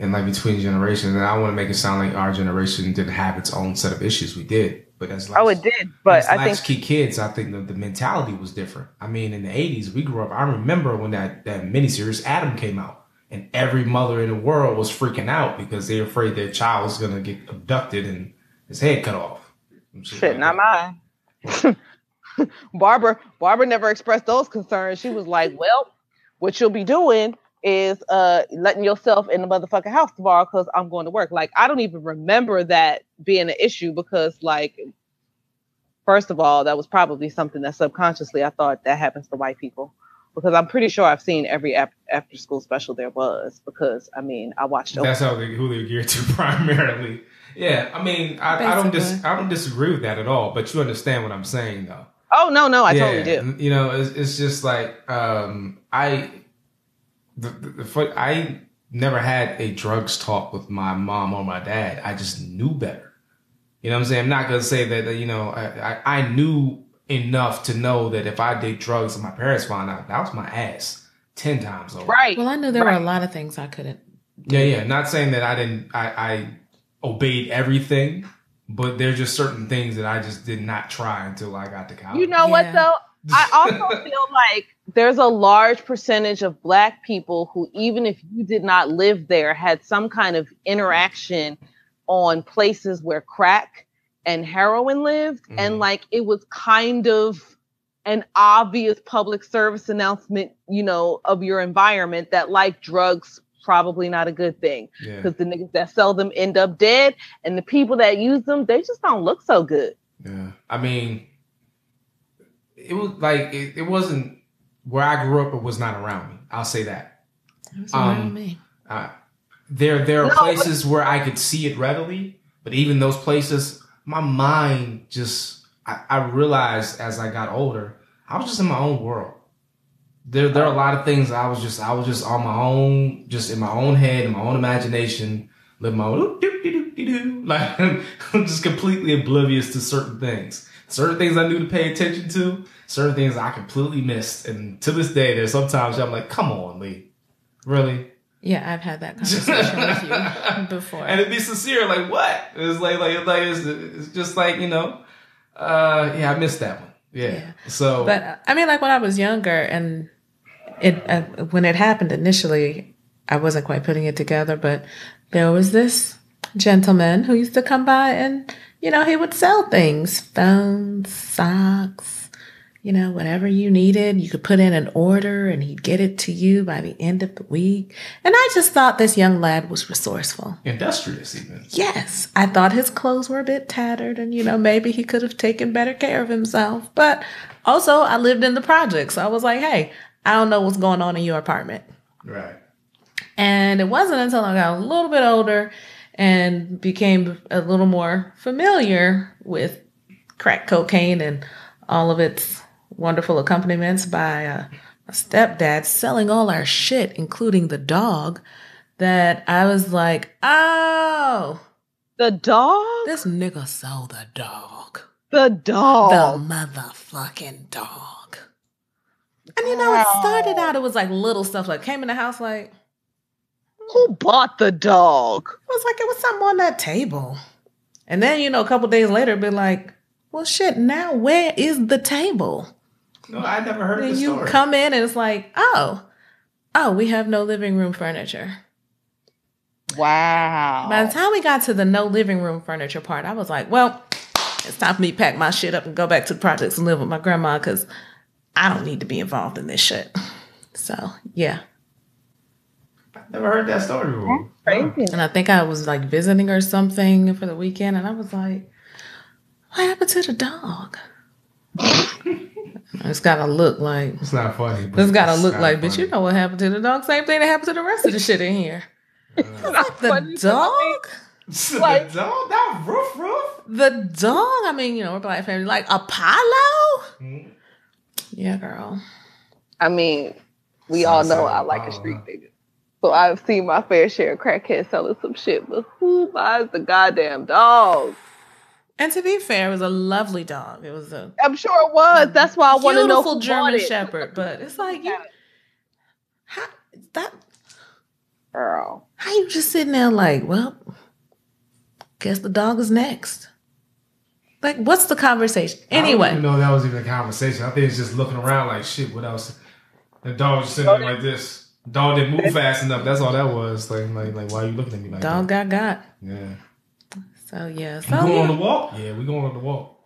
D: and like between generations and I want to make it sound like our generation didn't have its own set of issues. We did. But as
B: oh, it did, but I think
D: latchkey kids, I think the, the mentality was different. I mean, in the eighties, we grew up. I remember when that that miniseries Adam came out, and every mother in the world was freaking out because they're afraid their child was gonna get abducted and his head cut off.
B: Shit,
D: like
B: not
D: that.
B: mine. Barbara, Barbara never expressed those concerns. She was like, "Well, what you'll be doing is uh letting yourself in the motherfucking house tomorrow because I'm going to work." Like, I don't even remember that being an issue because, like, first of all, that was probably something that subconsciously I thought that happens to white people. because I'm pretty sure I've seen every ap- after school special there was. Because I mean, I watched.
D: That's how they, who they're geared to primarily. Yeah, I mean, I, I don't dis, I don't disagree with that at all. But you understand what I'm saying, though.
B: Oh no, no, I
D: yeah,
B: totally do.
D: You know, it's, it's just like um, I, the, the, the I never had a drugs talk with my mom or my dad. I just knew better. You know what I'm saying? I'm not gonna say that. that, You know, I, I I knew enough to know that if I did drugs and my parents found out, that was my ass ten times over.
B: Right.
C: Well, I knew there were a lot of things I couldn't.
D: Yeah, yeah. Not saying that I didn't. I, I obeyed everything, but there's just certain things that I just did not try until I got to college.
B: You know what though? I also feel like there's a large percentage of black people who, even if you did not live there, had some kind of interaction on places where crack and heroin lived. And
D: Mhm.
B: like it was kind of an obvious public service announcement, you know, of your environment that like drugs probably not a good thing
D: yeah.
B: because the niggas that sell them end up dead and the people that use them they just don't look so good
D: Yeah, I mean, it was like it, it wasn't where I grew up. It was not around me. I'll say that.
C: It was
D: Um,
C: around me.
D: Uh, there, there are
B: No,
D: places where I could see it readily, but even those places, my mind just I, I realized as I got older, I was just in my own world. There, there are a lot of things I was just I was just on my own, just in my own head, in my own imagination, living my own doo, doo, doo, doo, doo. like I'm just completely oblivious to certain things. Certain things I knew to pay attention to, certain things I completely missed, and to this day, there's sometimes I'm like, come on, Lee, really?
C: Yeah, I've had that conversation with you before.
D: and it'd be sincere, like what? It's like like like it's, it's just like you know, uh, yeah, I missed that one. Yeah.
C: Yeah.
D: So,
C: But I mean, like when I was younger, and it uh, when it happened initially, I wasn't quite putting it together. But there was this gentleman who used to come by, and you know, he would sell things, phones, socks, you know, whatever you needed. You could put in an order, and he'd get it to you by the end of the week. And I just thought this young lad was resourceful.
D: industrious even.
C: Yes, I thought his clothes were a bit tattered and, you know, maybe he could have taken better care of himself. But also, I lived in the projects. So I was like, hey, I don't know what's going on in your apartment.
D: Right.
C: And it wasn't until I got a little bit older and became a little more familiar with crack cocaine and all of its wonderful accompaniments by uh, my stepdad selling all our shit, including the dog, that I was like, oh.
B: the dog
C: This nigga sold the dog.
B: the dog
C: The motherfucking dog. And you know, it started out, it was like little stuff like came in the house like,
B: who bought the dog
C: it was like it was something on that table. And then, you know, a couple days later, be like, well, shit, now where is the table?
D: No, I never heard
C: And
D: the
C: you
D: story.
C: come in and it's like, oh, oh, we have no living room furniture.
B: wow
C: By the time we got to the no living room furniture part, I was like, well, it's time for me to pack my shit up and go back to the projects and live with my grandma because I don't need to be involved in this shit. So, yeah.
D: I never heard that story before.
B: crazy
C: And I think I was like visiting or something for the weekend and I was like, what happened to the dog? it's got to look like,
D: It's not funny. But
C: it's got to
D: it's
C: look
D: kinda
C: like, bitch,
D: funny.
C: you know what happened to the dog? Same thing that happened to the rest of the shit in here. Like the
B: funny,
C: dog?
D: the dog, that roof, roof.
C: The dog? I mean, you know, we're black family. Like Apollo?
D: Mhm.
C: Yeah, girl.
B: i mean we all know i
D: like
B: like a street
D: huh?
B: nigga so i've seen my fair share of crackheads selling some shit but who buys the goddamn dog
C: And to be fair, it was a lovely dog. It was a
B: i'm sure it was that's why i want to know
C: beautiful German
B: bought it.
C: Shepherd. But it's like you, how that
B: girl
C: how you just sitting there like, well, guess the dog is next. Like, what's the conversation?
D: I don't
C: Anyway,
D: even know that was even a conversation. I think it's just looking around like shit. What else? The dog just sitting there like this. Dog didn't move fast enough. That's all that was. Like, like, like, why are you looking at me like
C: dog
D: that?
C: Dog got got.
D: Yeah.
C: So yeah,
D: You
C: so
D: going on
C: yeah.
D: the walk? Yeah, we going on the walk.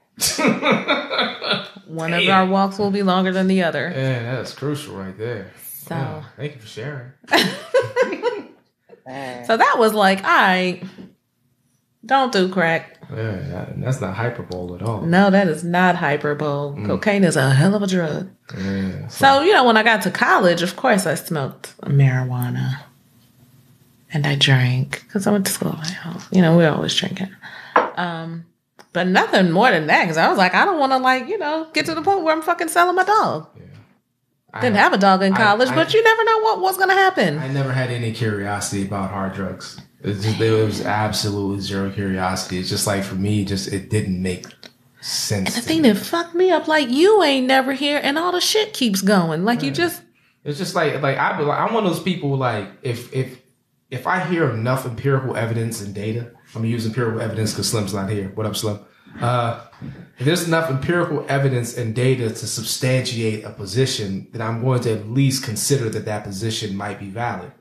C: one of our walks will be longer than the other.
D: Yeah, that's crucial right there.
C: So.
D: Yeah, thank you for sharing.
C: So that was like, I Don't do crack.
D: Yeah, that's not hyperbole at all.
C: No, that is not hyperbole.
D: Mm.
C: Cocaine is a hell of a drug.
D: Yeah,
C: So, you know, when I got to college, of course, I smoked marijuana and I drank because I went to school. at my house. You know, we we're always drinking. Um, but nothing more than that because I was like, I don't want to, like, you know, get to the point where I'm fucking selling my dog.
D: I,
C: Didn't have a dog in college,
D: I-
C: but you never know what was going to happen.
D: I never had any curiosity about hard drugs. Just, there was absolutely zero curiosity. It's just like for me, just it didn't make sense.
C: the
D: to
C: thing
D: me.
C: that fucked me up, like, you ain't never here and all the shit keeps going. Like, you just,
D: It's just like like I be like, I'm one of those people like if if if I hear enough empirical evidence and data, I'm gonna use empirical evidence because Slim's not here. What up, Slim? Uh, if there's enough empirical evidence and data to substantiate a position, then I'm going to at least consider that that position might be valid.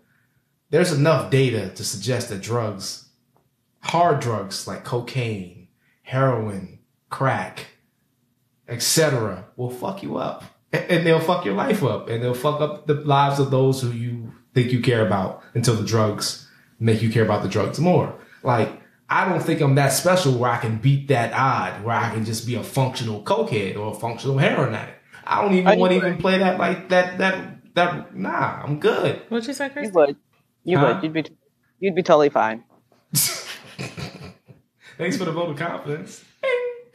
D: There's enough data to suggest that drugs, hard drugs like cocaine, heroin, crack, etc., will fuck you up. And they'll fuck your life up. And they'll fuck up the lives of those who you think you care about until the drugs make you care about the drugs more. Like, I don't think I'm that special where I can beat that odd, where I can just be a functional cokehead or a functional heroin addict. I don't even want to even play that like that, that, that, nah, I'm good.
C: what'd you say,
B: You
C: Chris?
B: would. You
D: Huh?
B: would. You'd be. You'd be totally fine.
D: Thanks for the vote of confidence.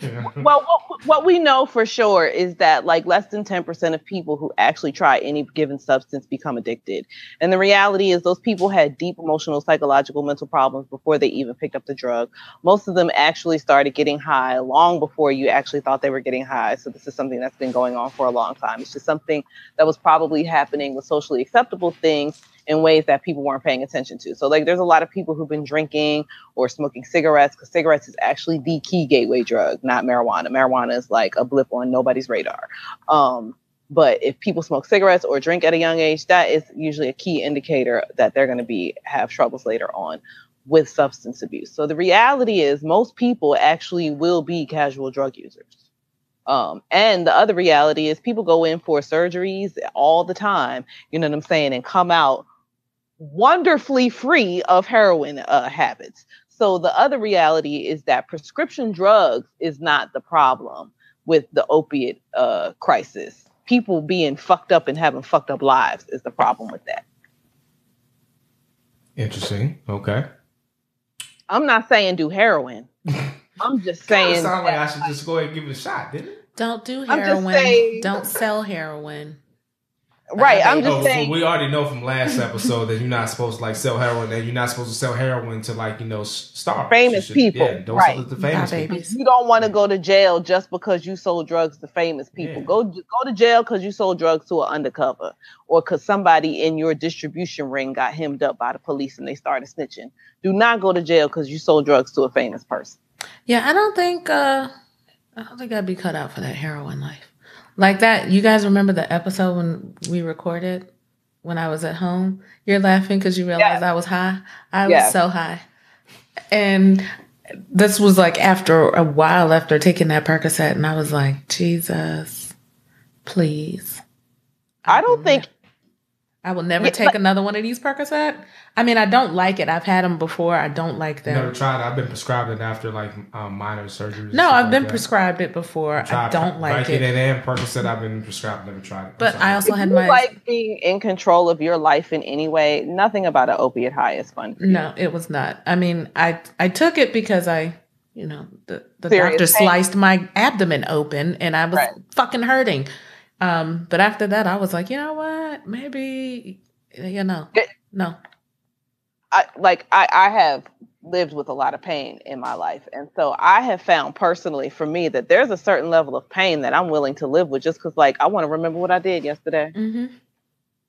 B: Well, what, what we know for sure is that like less than 10% of people who actually try any given substance become addicted. And the reality is those people had deep emotional, psychological, mental problems before they even picked up the drug. Most of them actually started getting high long before you actually thought they were getting high. So this is something that's been going on for a long time. It's just something that was probably happening with socially acceptable things in ways that people weren't paying attention to. So like there's a lot of people who've been drinking or smoking cigarettes because cigarettes is actually the key gateway drug, not marijuana. Marijuana is like a blip on nobody's radar. Um, but if people smoke cigarettes or drink at a young age, that is usually a key indicator that they're going to be have troubles later on with substance abuse. So the reality is most people actually will be casual drug users. Um, and the other reality is people go in for surgeries all the time, you know what I'm saying, and come out wonderfully free of heroin uh, habits. So the other reality is that prescription drugs is not the problem with the opiate uh, crisis. People being fucked up and having fucked up lives is the problem with that.
D: Interesting. Okay.
B: I'm not saying do heroin. I'm just
D: Kinda
B: saying.
D: sound like I should just go ahead and give it a shot, didn't it?
C: Don't do
B: I'm just
C: heroin.
B: saying-
C: Don't sell heroin.
B: Right. I'm just
D: Oh,
B: saying.
D: we already know from last episode that you're not supposed to like sell heroin, and you're not supposed to sell heroin to like you know s- stars,
B: Famous
D: should-
B: people,
D: Yeah, don't
B: right.
D: sell it to
C: Not
D: famous people.
B: you don't want to go to jail just because you sold drugs to famous people.
D: Yeah.
B: Go go to jail because you sold drugs to an undercover, or because somebody in your distribution ring got hemmed up by the police and they started snitching. Do not go to jail because you sold drugs to a famous person.
C: Yeah, I don't think uh I don't think I'd be cut out for that heroin life. Like that, you guys remember the episode when we recorded when I was at home? You're laughing because you realized I was high. I was so high. And this was like after a while after taking that Percocet, and I was like, Jesus, please.
B: I
C: will
B: don't think
C: I will never
B: Yeah,
C: take another one of these Percocet. I mean, I don't like it. I've had them before. I don't like them.
D: Never tried. I've been prescribed it after like um, minor surgeries.
C: No, I've
D: like
C: been
D: that.
C: prescribed it before. I don't like
D: Vicodin
C: it.
D: and Percocet. I've been prescribed. Never tried it.
C: But. I also
B: if
C: had
B: you
C: my
B: like being in control of your life in any way. Nothing about an opiate high is fun. for you.
C: no, it was not. I mean, I I took it because I, you know, the the
B: Serious
C: doctor
B: pain.
C: sliced my abdomen open and I was
B: Right.
C: fucking hurting. Um, but after that, I was like, you know what? Maybe you know,
B: It-
C: no.
B: I like I, I have lived with a lot of pain in my life. And so I have found personally for me that there's a certain level of pain that I'm willing to live with just because like I want to remember what I did yesterday.
C: Mm-hmm.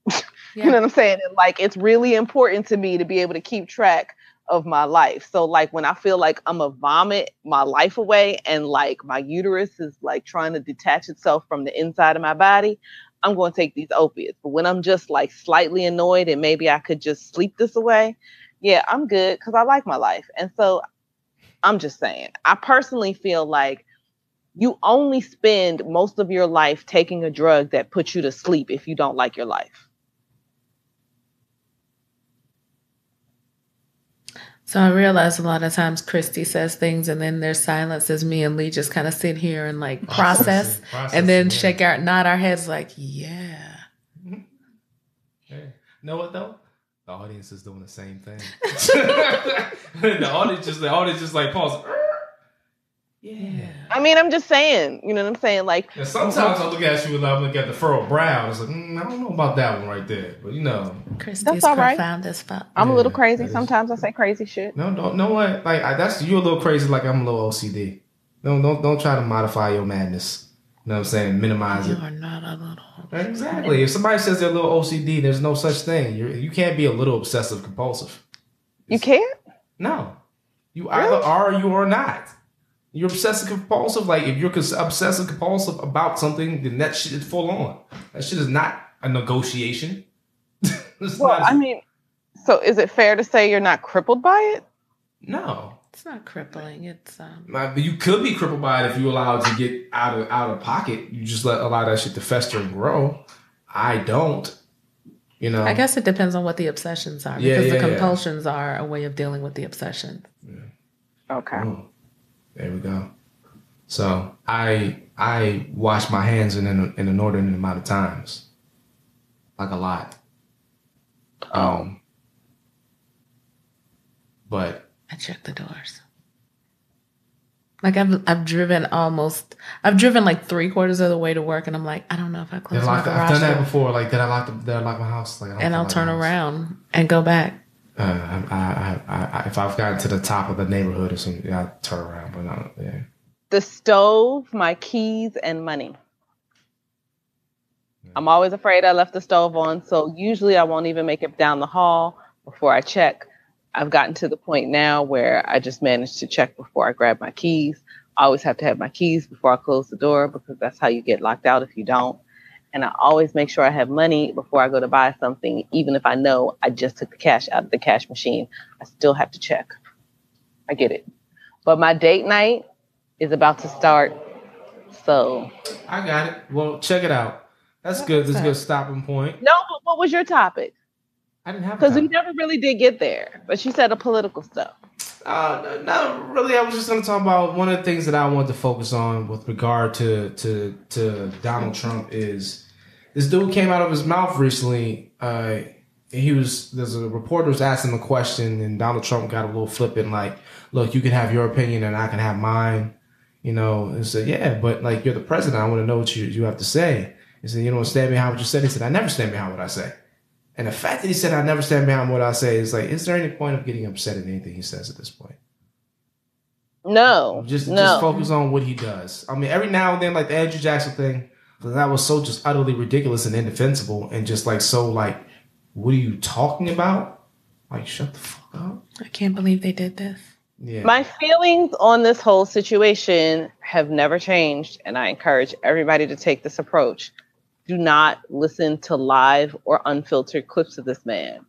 B: You know what I'm saying? And like it's really important to me to be able to keep track of my life. So like when I feel like I'm a vomit my life away and like my uterus is like trying to detach itself from the inside of my body, I'm going to take these opiates. But when I'm just like slightly annoyed and maybe I could just sleep this away, yeah, I'm good because I like my life. And so I'm just saying, I personally feel like you only spend most of your life taking a drug that puts you to sleep if you don't like your life.
C: So I realize a lot of times Christy says things and then there's silence as me and Lee just kind of sit here and like process,
D: Process,
C: and then
D: yeah.
C: shake our nod our heads like, yeah.
D: Yeah. Know what though? The audience is doing the same thing. the audience just the audience just like pause. Yeah.
B: I mean, I'm just saying, you know what I'm saying? Like,
D: And sometimes I look at you and I look at the furrowed brow. It's like mm, I don't know about that one right there, but you know,
C: That's
B: all right.
C: profound as fuck.
B: I'm a little crazy. Sometimes I say crazy shit.
D: no, don't no, know what? Like I, that's you're a little crazy. Like I'm a little OCD. Don't don't don't try to modify your madness. You know what I'm saying? Minimize
C: You
D: it.
C: are not a little.
D: Exactly. If somebody says they're a little OCD, there's no such thing. You you can't be a little obsessive compulsive.
B: You can't?
D: No, you either are or you are not. You're obsessive compulsive. Like if you're obsessive compulsive about something, then that shit is full on. That shit is not a negotiation.
B: Well,
D: not-
B: I mean, so is it fair to say you're not crippled by it?
D: no.
C: It's not crippling. It's um.
D: But you could be crippled by it if you allow it to get out of out of pocket. You just let allow that shit to fester and grow. I don't. You know.
C: I guess it depends on what the obsessions are
D: Yeah,
C: because the
D: yeah, yeah.
C: compulsions are a way of dealing with the obsession.
B: Okay.
D: Oh, there we go. So I I wash my hands in an, in an inordinate amount of times, like a lot. Um, but
C: I check the doors. Like I've I've driven almost I've driven like three quarters of the way to work and I'm like I don't know if I close
D: I
C: my
D: lock, I've done that before. Like did I lock the, did I lock my house? Like I don't
C: and I'll turn around and go back.
D: Uh, I, I, I, I, if I've gotten to the top of the neighborhood or something, yeah, I turn around. But not, yeah.
B: The stove, my keys, and money. I'm always afraid I left the stove on, so usually I won't even make it down the hall before I check. I've gotten to the point now where I just manage to check before I grab my keys. I always have to have my keys before I close the door because that's how you get locked out if you don't. And I always make sure I have money before I go to buy something, even if I know I just took the cash out of the cash machine. I still have to check. I get it. But my date night is about to start. So,
D: I got it. Well, check it out. That's good. That's a good stopping point.
B: no, but what was your topic?
D: I didn't have
B: Because we never really did get there. But she said the political stuff.
D: Uh, not really. I was just going to talk about one of the things that I wanted to focus on with regard to to to Donald Trump is this dude came out of his mouth recently. Uh, he was there's a reporter was asking him a question, and Donald Trump got a little flippant, like, "Look, you can have your opinion, and I can have mine." You know, and said, "Yeah, but like you're the president, I want to know what you you have to say." He said, "You don't stand behind what you said." He said, "I never stand behind what I say." And the fact that he said I never stand behind what I say is like, is there any point of getting upset at anything he says at this point?
B: No.
D: Just
B: no.
D: just focus on what he does. I mean, every now and then, like the Andrew Jackson thing, that was so just utterly ridiculous and indefensible, and just like so like, what are you talking about? Like, shut the fuck up.
C: I can't believe they did this.
D: Yeah.
B: My feelings on this whole situation have never changed, and I encourage everybody to take this approach. Do not listen to live or unfiltered clips of this man.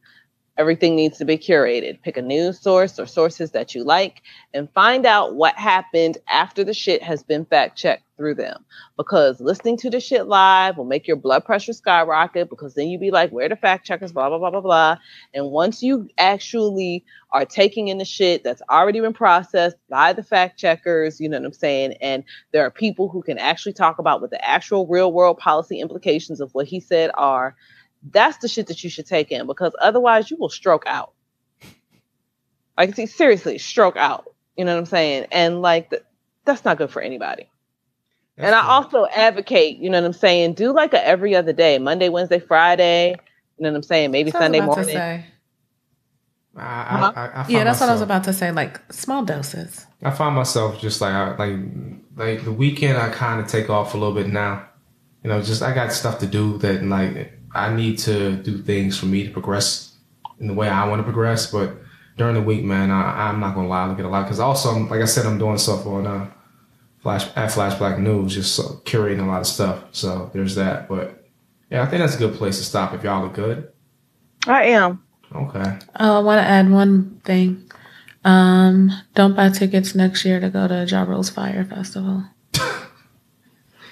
B: Everything needs to be curated. Pick a news source or sources that you like and find out what happened after the shit has been fact checked through them. Because listening to the shit live will make your blood pressure skyrocket because then you be like, where the fact checkers, blah, blah, blah, blah, blah. And once you actually are taking in the shit that's already been processed by the fact checkers, you know what I'm saying? And there are people who can actually talk about what the actual real world policy implications of what he said are. That's the shit that you should take in because otherwise you will stroke out. Like, see, seriously, stroke out. You know what I'm saying? And like, th- that's not good for anybody. and I also advocate, you know what I'm saying? Do like a every other day, Monday, Wednesday, Friday. You know what I'm saying? Maybe
C: That's what I was
B: Sunday morning.
C: say.
D: I, I, uh-huh. I, I
C: Yeah, that's what I was about to say. Like small doses.
D: I find myself just like I, like like the weekend. I kind of take off a little bit now. You know, just I got stuff to do that like I need to do things for me to progress in the way I want to progress. But during the week, man, I, I'm not gonna lie, I look at a lot because also, I'm, like I said, I'm doing stuff on uh, Flash at Flash Black News, just so, curating a lot of stuff. So there's that. But yeah, I think that's a good place to stop if y'all are good.
B: I am.
D: Okay.
C: Oh, I want to add one thing. Um, don't buy tickets next year to go to Ja Rule's Fyre Festival.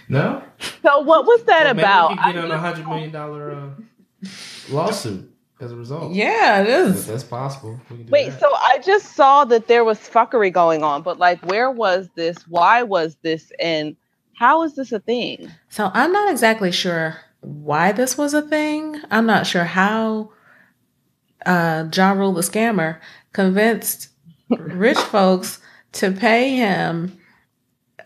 D: No.
B: So what was that
D: Well, maybe
B: about?
D: we could get
B: I-
D: on a hundred million dollar uh, lawsuit. as a result.
C: Yeah, it is.
D: If that's possible. We can do
B: Wait,
D: that.
B: so I just saw that there was fuckery going on, but like, where was this? Why was this? And how is this a thing?
C: So I'm not exactly sure why this was a thing. I'm not sure how uh Ja Rule the scammer convinced rich folks to pay him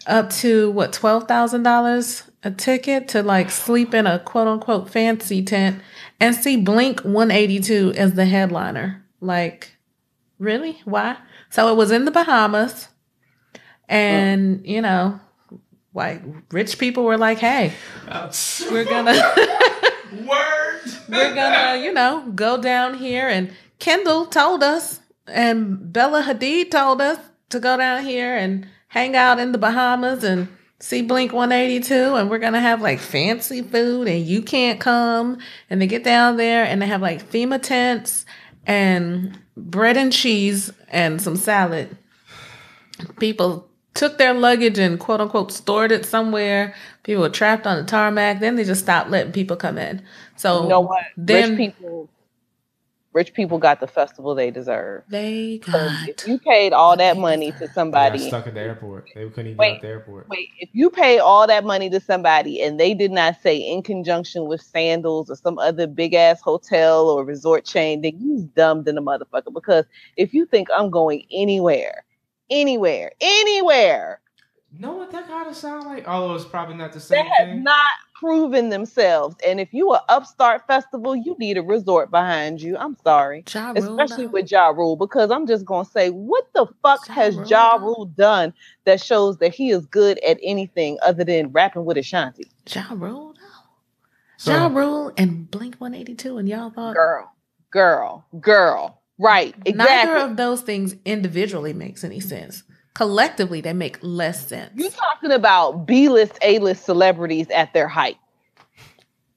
C: up to what twelve thousand dollars a ticket to like sleep in a quote unquote fancy tent and see Blink 182 as the headliner. Like, really? Why? So it was in the Bahamas, and you know, like rich people were like, "Hey, we're gonna."
D: word.
C: we're gonna, you know, go down here. And Kendall told us, and Bella Hadid told us to go down here and hang out in the Bahamas and see Blink 182. And we're gonna have like fancy food, and you can't come. And they get down there and they have like FEMA tents and bread and cheese and some salad. People took their luggage and quote unquote stored it somewhere. People were trapped on the tarmac. Then they just stopped letting people come in. So
B: You know what?
C: Then
B: rich people, rich people got the festival they deserve.
C: They got
B: If you paid all that money to
C: deserve.
D: They got
B: somebody,
D: stuck at the airport. They couldn't even
B: Wait.
D: get out the airport.
B: wait, if you pay all that money to somebody and they did not say in conjunction with Sandals or some other big ass hotel or resort chain, then you dumb than a motherfucker. Because if you think I'm going anywhere, anywhere, anywhere,
D: Know what that kind of sound like? Although it's probably not the same
B: they have
D: thing.
B: not proven themselves. And if you are upstart festival, you need a resort behind you. I'm sorry.
C: Ja Rule,
B: Especially
C: though.
B: with Ja Rule, because I'm just gonna say, what the fuck
C: Ja
B: has
C: Rule,
B: Ja
C: though.
B: Rule done that shows that he is good at anything other than rapping with Ashanti?
C: Ja Rule, though.
D: So-
C: Ja Rule and Blink 182, and y'all thought
B: Girl, girl, girl. Right, exactly.
C: neither of those things individually makes any sense. Collectively, they make less sense
B: You're talking about B-list, A-list celebrities at their height.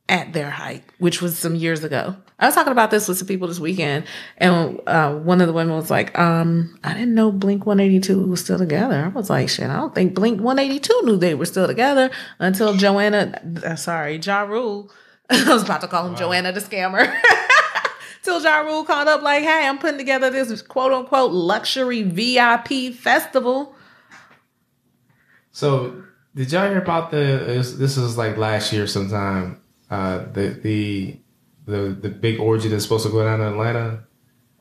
C: at their height, which was some years ago. I was talking about this with some people this weekend, and uh, one of the women was like, um, I didn't know Blink 182 was still together. I was like, shit, I don't think Blink 182 knew they were still together until Joanna, uh, sorry, Ja Rule. I was about to call him
D: Wow.
C: Joanna the scammer. Till Ja Rule called up like, hey, I'm putting together this quote unquote luxury VIP festival.
D: So, did y'all hear about the? it was- This was like last year sometime. Uh, the the the the big orgy that's supposed to go down in Atlanta.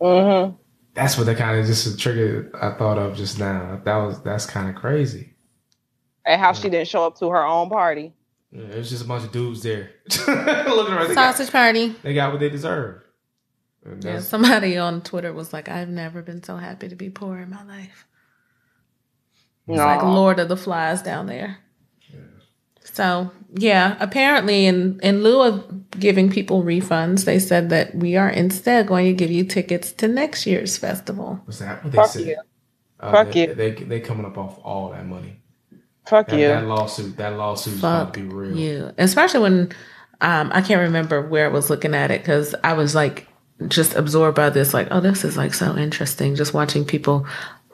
B: Mm-hmm.
D: That's what that kind of just triggered. I thought of just now. That was that's kind of crazy.
B: And how she didn't show up to her own party.
D: Yeah, it was just a bunch of dudes there looking around. They got,
C: Sausage party.
D: they got what they deserved. And
C: Yeah, somebody on Twitter was like, I've never been so happy to be poor in my life. It's like Lord of the Flies down there. So yeah, apparently in in lieu of giving people refunds, they said that we are instead going to give you tickets to next year's festival.
D: What's that? What they
B: Fuck
D: said?
B: you.
D: Uh,
B: Fuck
D: they,
B: you.
D: They they coming up off all that money.
B: Fuck
D: That,
B: you.
D: that lawsuit. That lawsuit is about
C: Fuck
D: to be real.
C: you, especially when um, I can't remember where I was looking at it because I was like just absorbed by this. Like, oh, this is like so interesting. Just watching people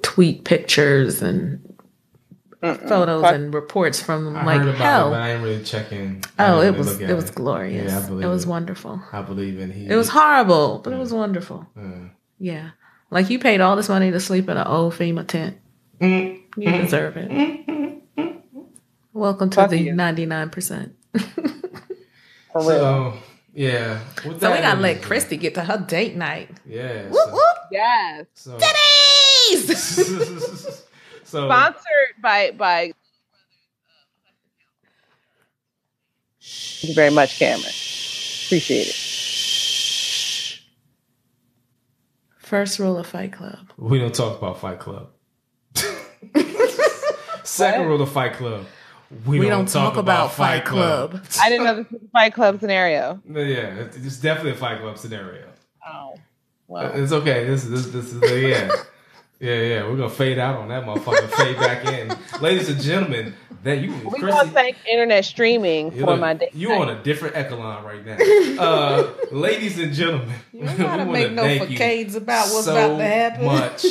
C: tweet pictures and photos
B: Fuck.
C: and reports from
D: I
C: like
D: heard about
C: hell.
D: it, but I didn't really check in.
C: Oh, it
D: really
C: was
D: look at
C: it was glorious.
D: Yeah, I believe
C: it was
D: it.
C: wonderful.
D: I believe in he.
C: It was horrible, but it was wonderful.
D: Uh,
C: Yeah. Like you paid all this money to sleep in an old FEMA tent.
D: mm,
C: You deserve it. Welcome to
B: Fuck
C: the
B: you.
C: ninety nine percent.
D: So yeah. With
C: So we
D: that
C: gotta let
D: is-
C: Christy get to her date night.
D: Yeah.
C: Whoop
D: So,
C: whoop.
B: yes.
D: so,
C: Titties!
D: so
B: Sponsored by by. Thank you very much, Cameron. Appreciate it.
C: First rule of Fight Club.
D: we don't talk about Fight Club. Second rule of Fight Club. We,
C: We, don't, talk, about, Fight Club.
B: I didn't know this was a Fight Club scenario.
D: Yeah, it's it's definitely a Fight Club scenario.
B: Oh, well.
D: It's okay. This this this is yeah. Yeah, yeah, we're gonna fade out on that motherfucker, fade back in. Ladies and gentlemen, that you
B: We
D: Chrissy,
B: want to thank internet streaming for
D: look-
B: my day.
D: you on a different echelon right now. Uh, ladies and gentlemen,
C: You don't gotta
D: we
C: make no facades about what's
D: so
C: about to happen.
D: much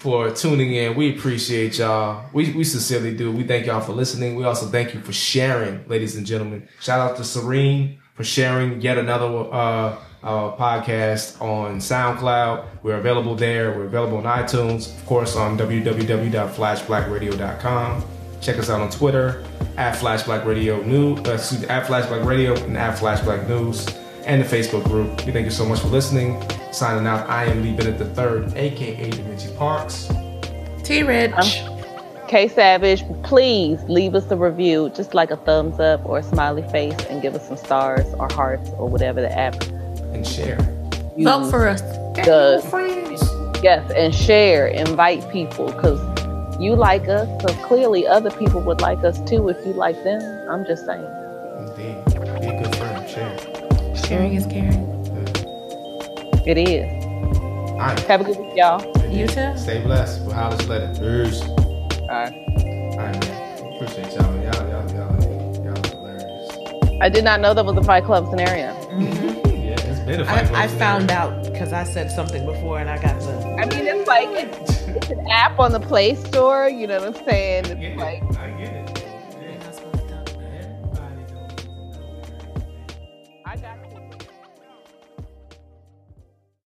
D: for tuning in. We appreciate y'all. We we sincerely do. We thank y'all for listening. We also thank you for sharing, ladies and gentlemen. Shout out to Serene for sharing yet another uh, uh, podcast on SoundCloud. We're available there. We're available on iTunes, of course, on www.flashblackradio.com. Check us out on Twitter at Flashblack Radio News, uh, at Flashblack Radio and at Flashblack News, and the Facebook group. We thank you so much for listening. Signing out, I am Lee Bennett III, aka Da Vinci Parks.
C: T Rich.
B: K Savage, please leave us a review, just like a thumbs up or a smiley face, and give us some stars or hearts or whatever the app.
D: And share.
C: Vote for us.
B: Does. Yes, and share, invite people, because you like us, so clearly other people would like us too if you like them. I'm just saying.
C: Sharing is caring.
B: It is.
D: All right.
B: Have a good week, y'all.
C: You too.
D: Stay blessed. We'll holler let it. Peace.
B: All right.
D: All right, man. Appreciate y'all. Y'all, y'all, y'all, y'all hilarious.
B: I did not know that was a Fight Club scenario. Mm-hmm.
D: Yeah, it's been a fight.
C: I, I found out because I said something before and I got the.
B: I mean, it's like it's, it's an app on the Play Store. You know what I'm saying?
D: I get
B: It's
D: it.
B: like
D: I get it.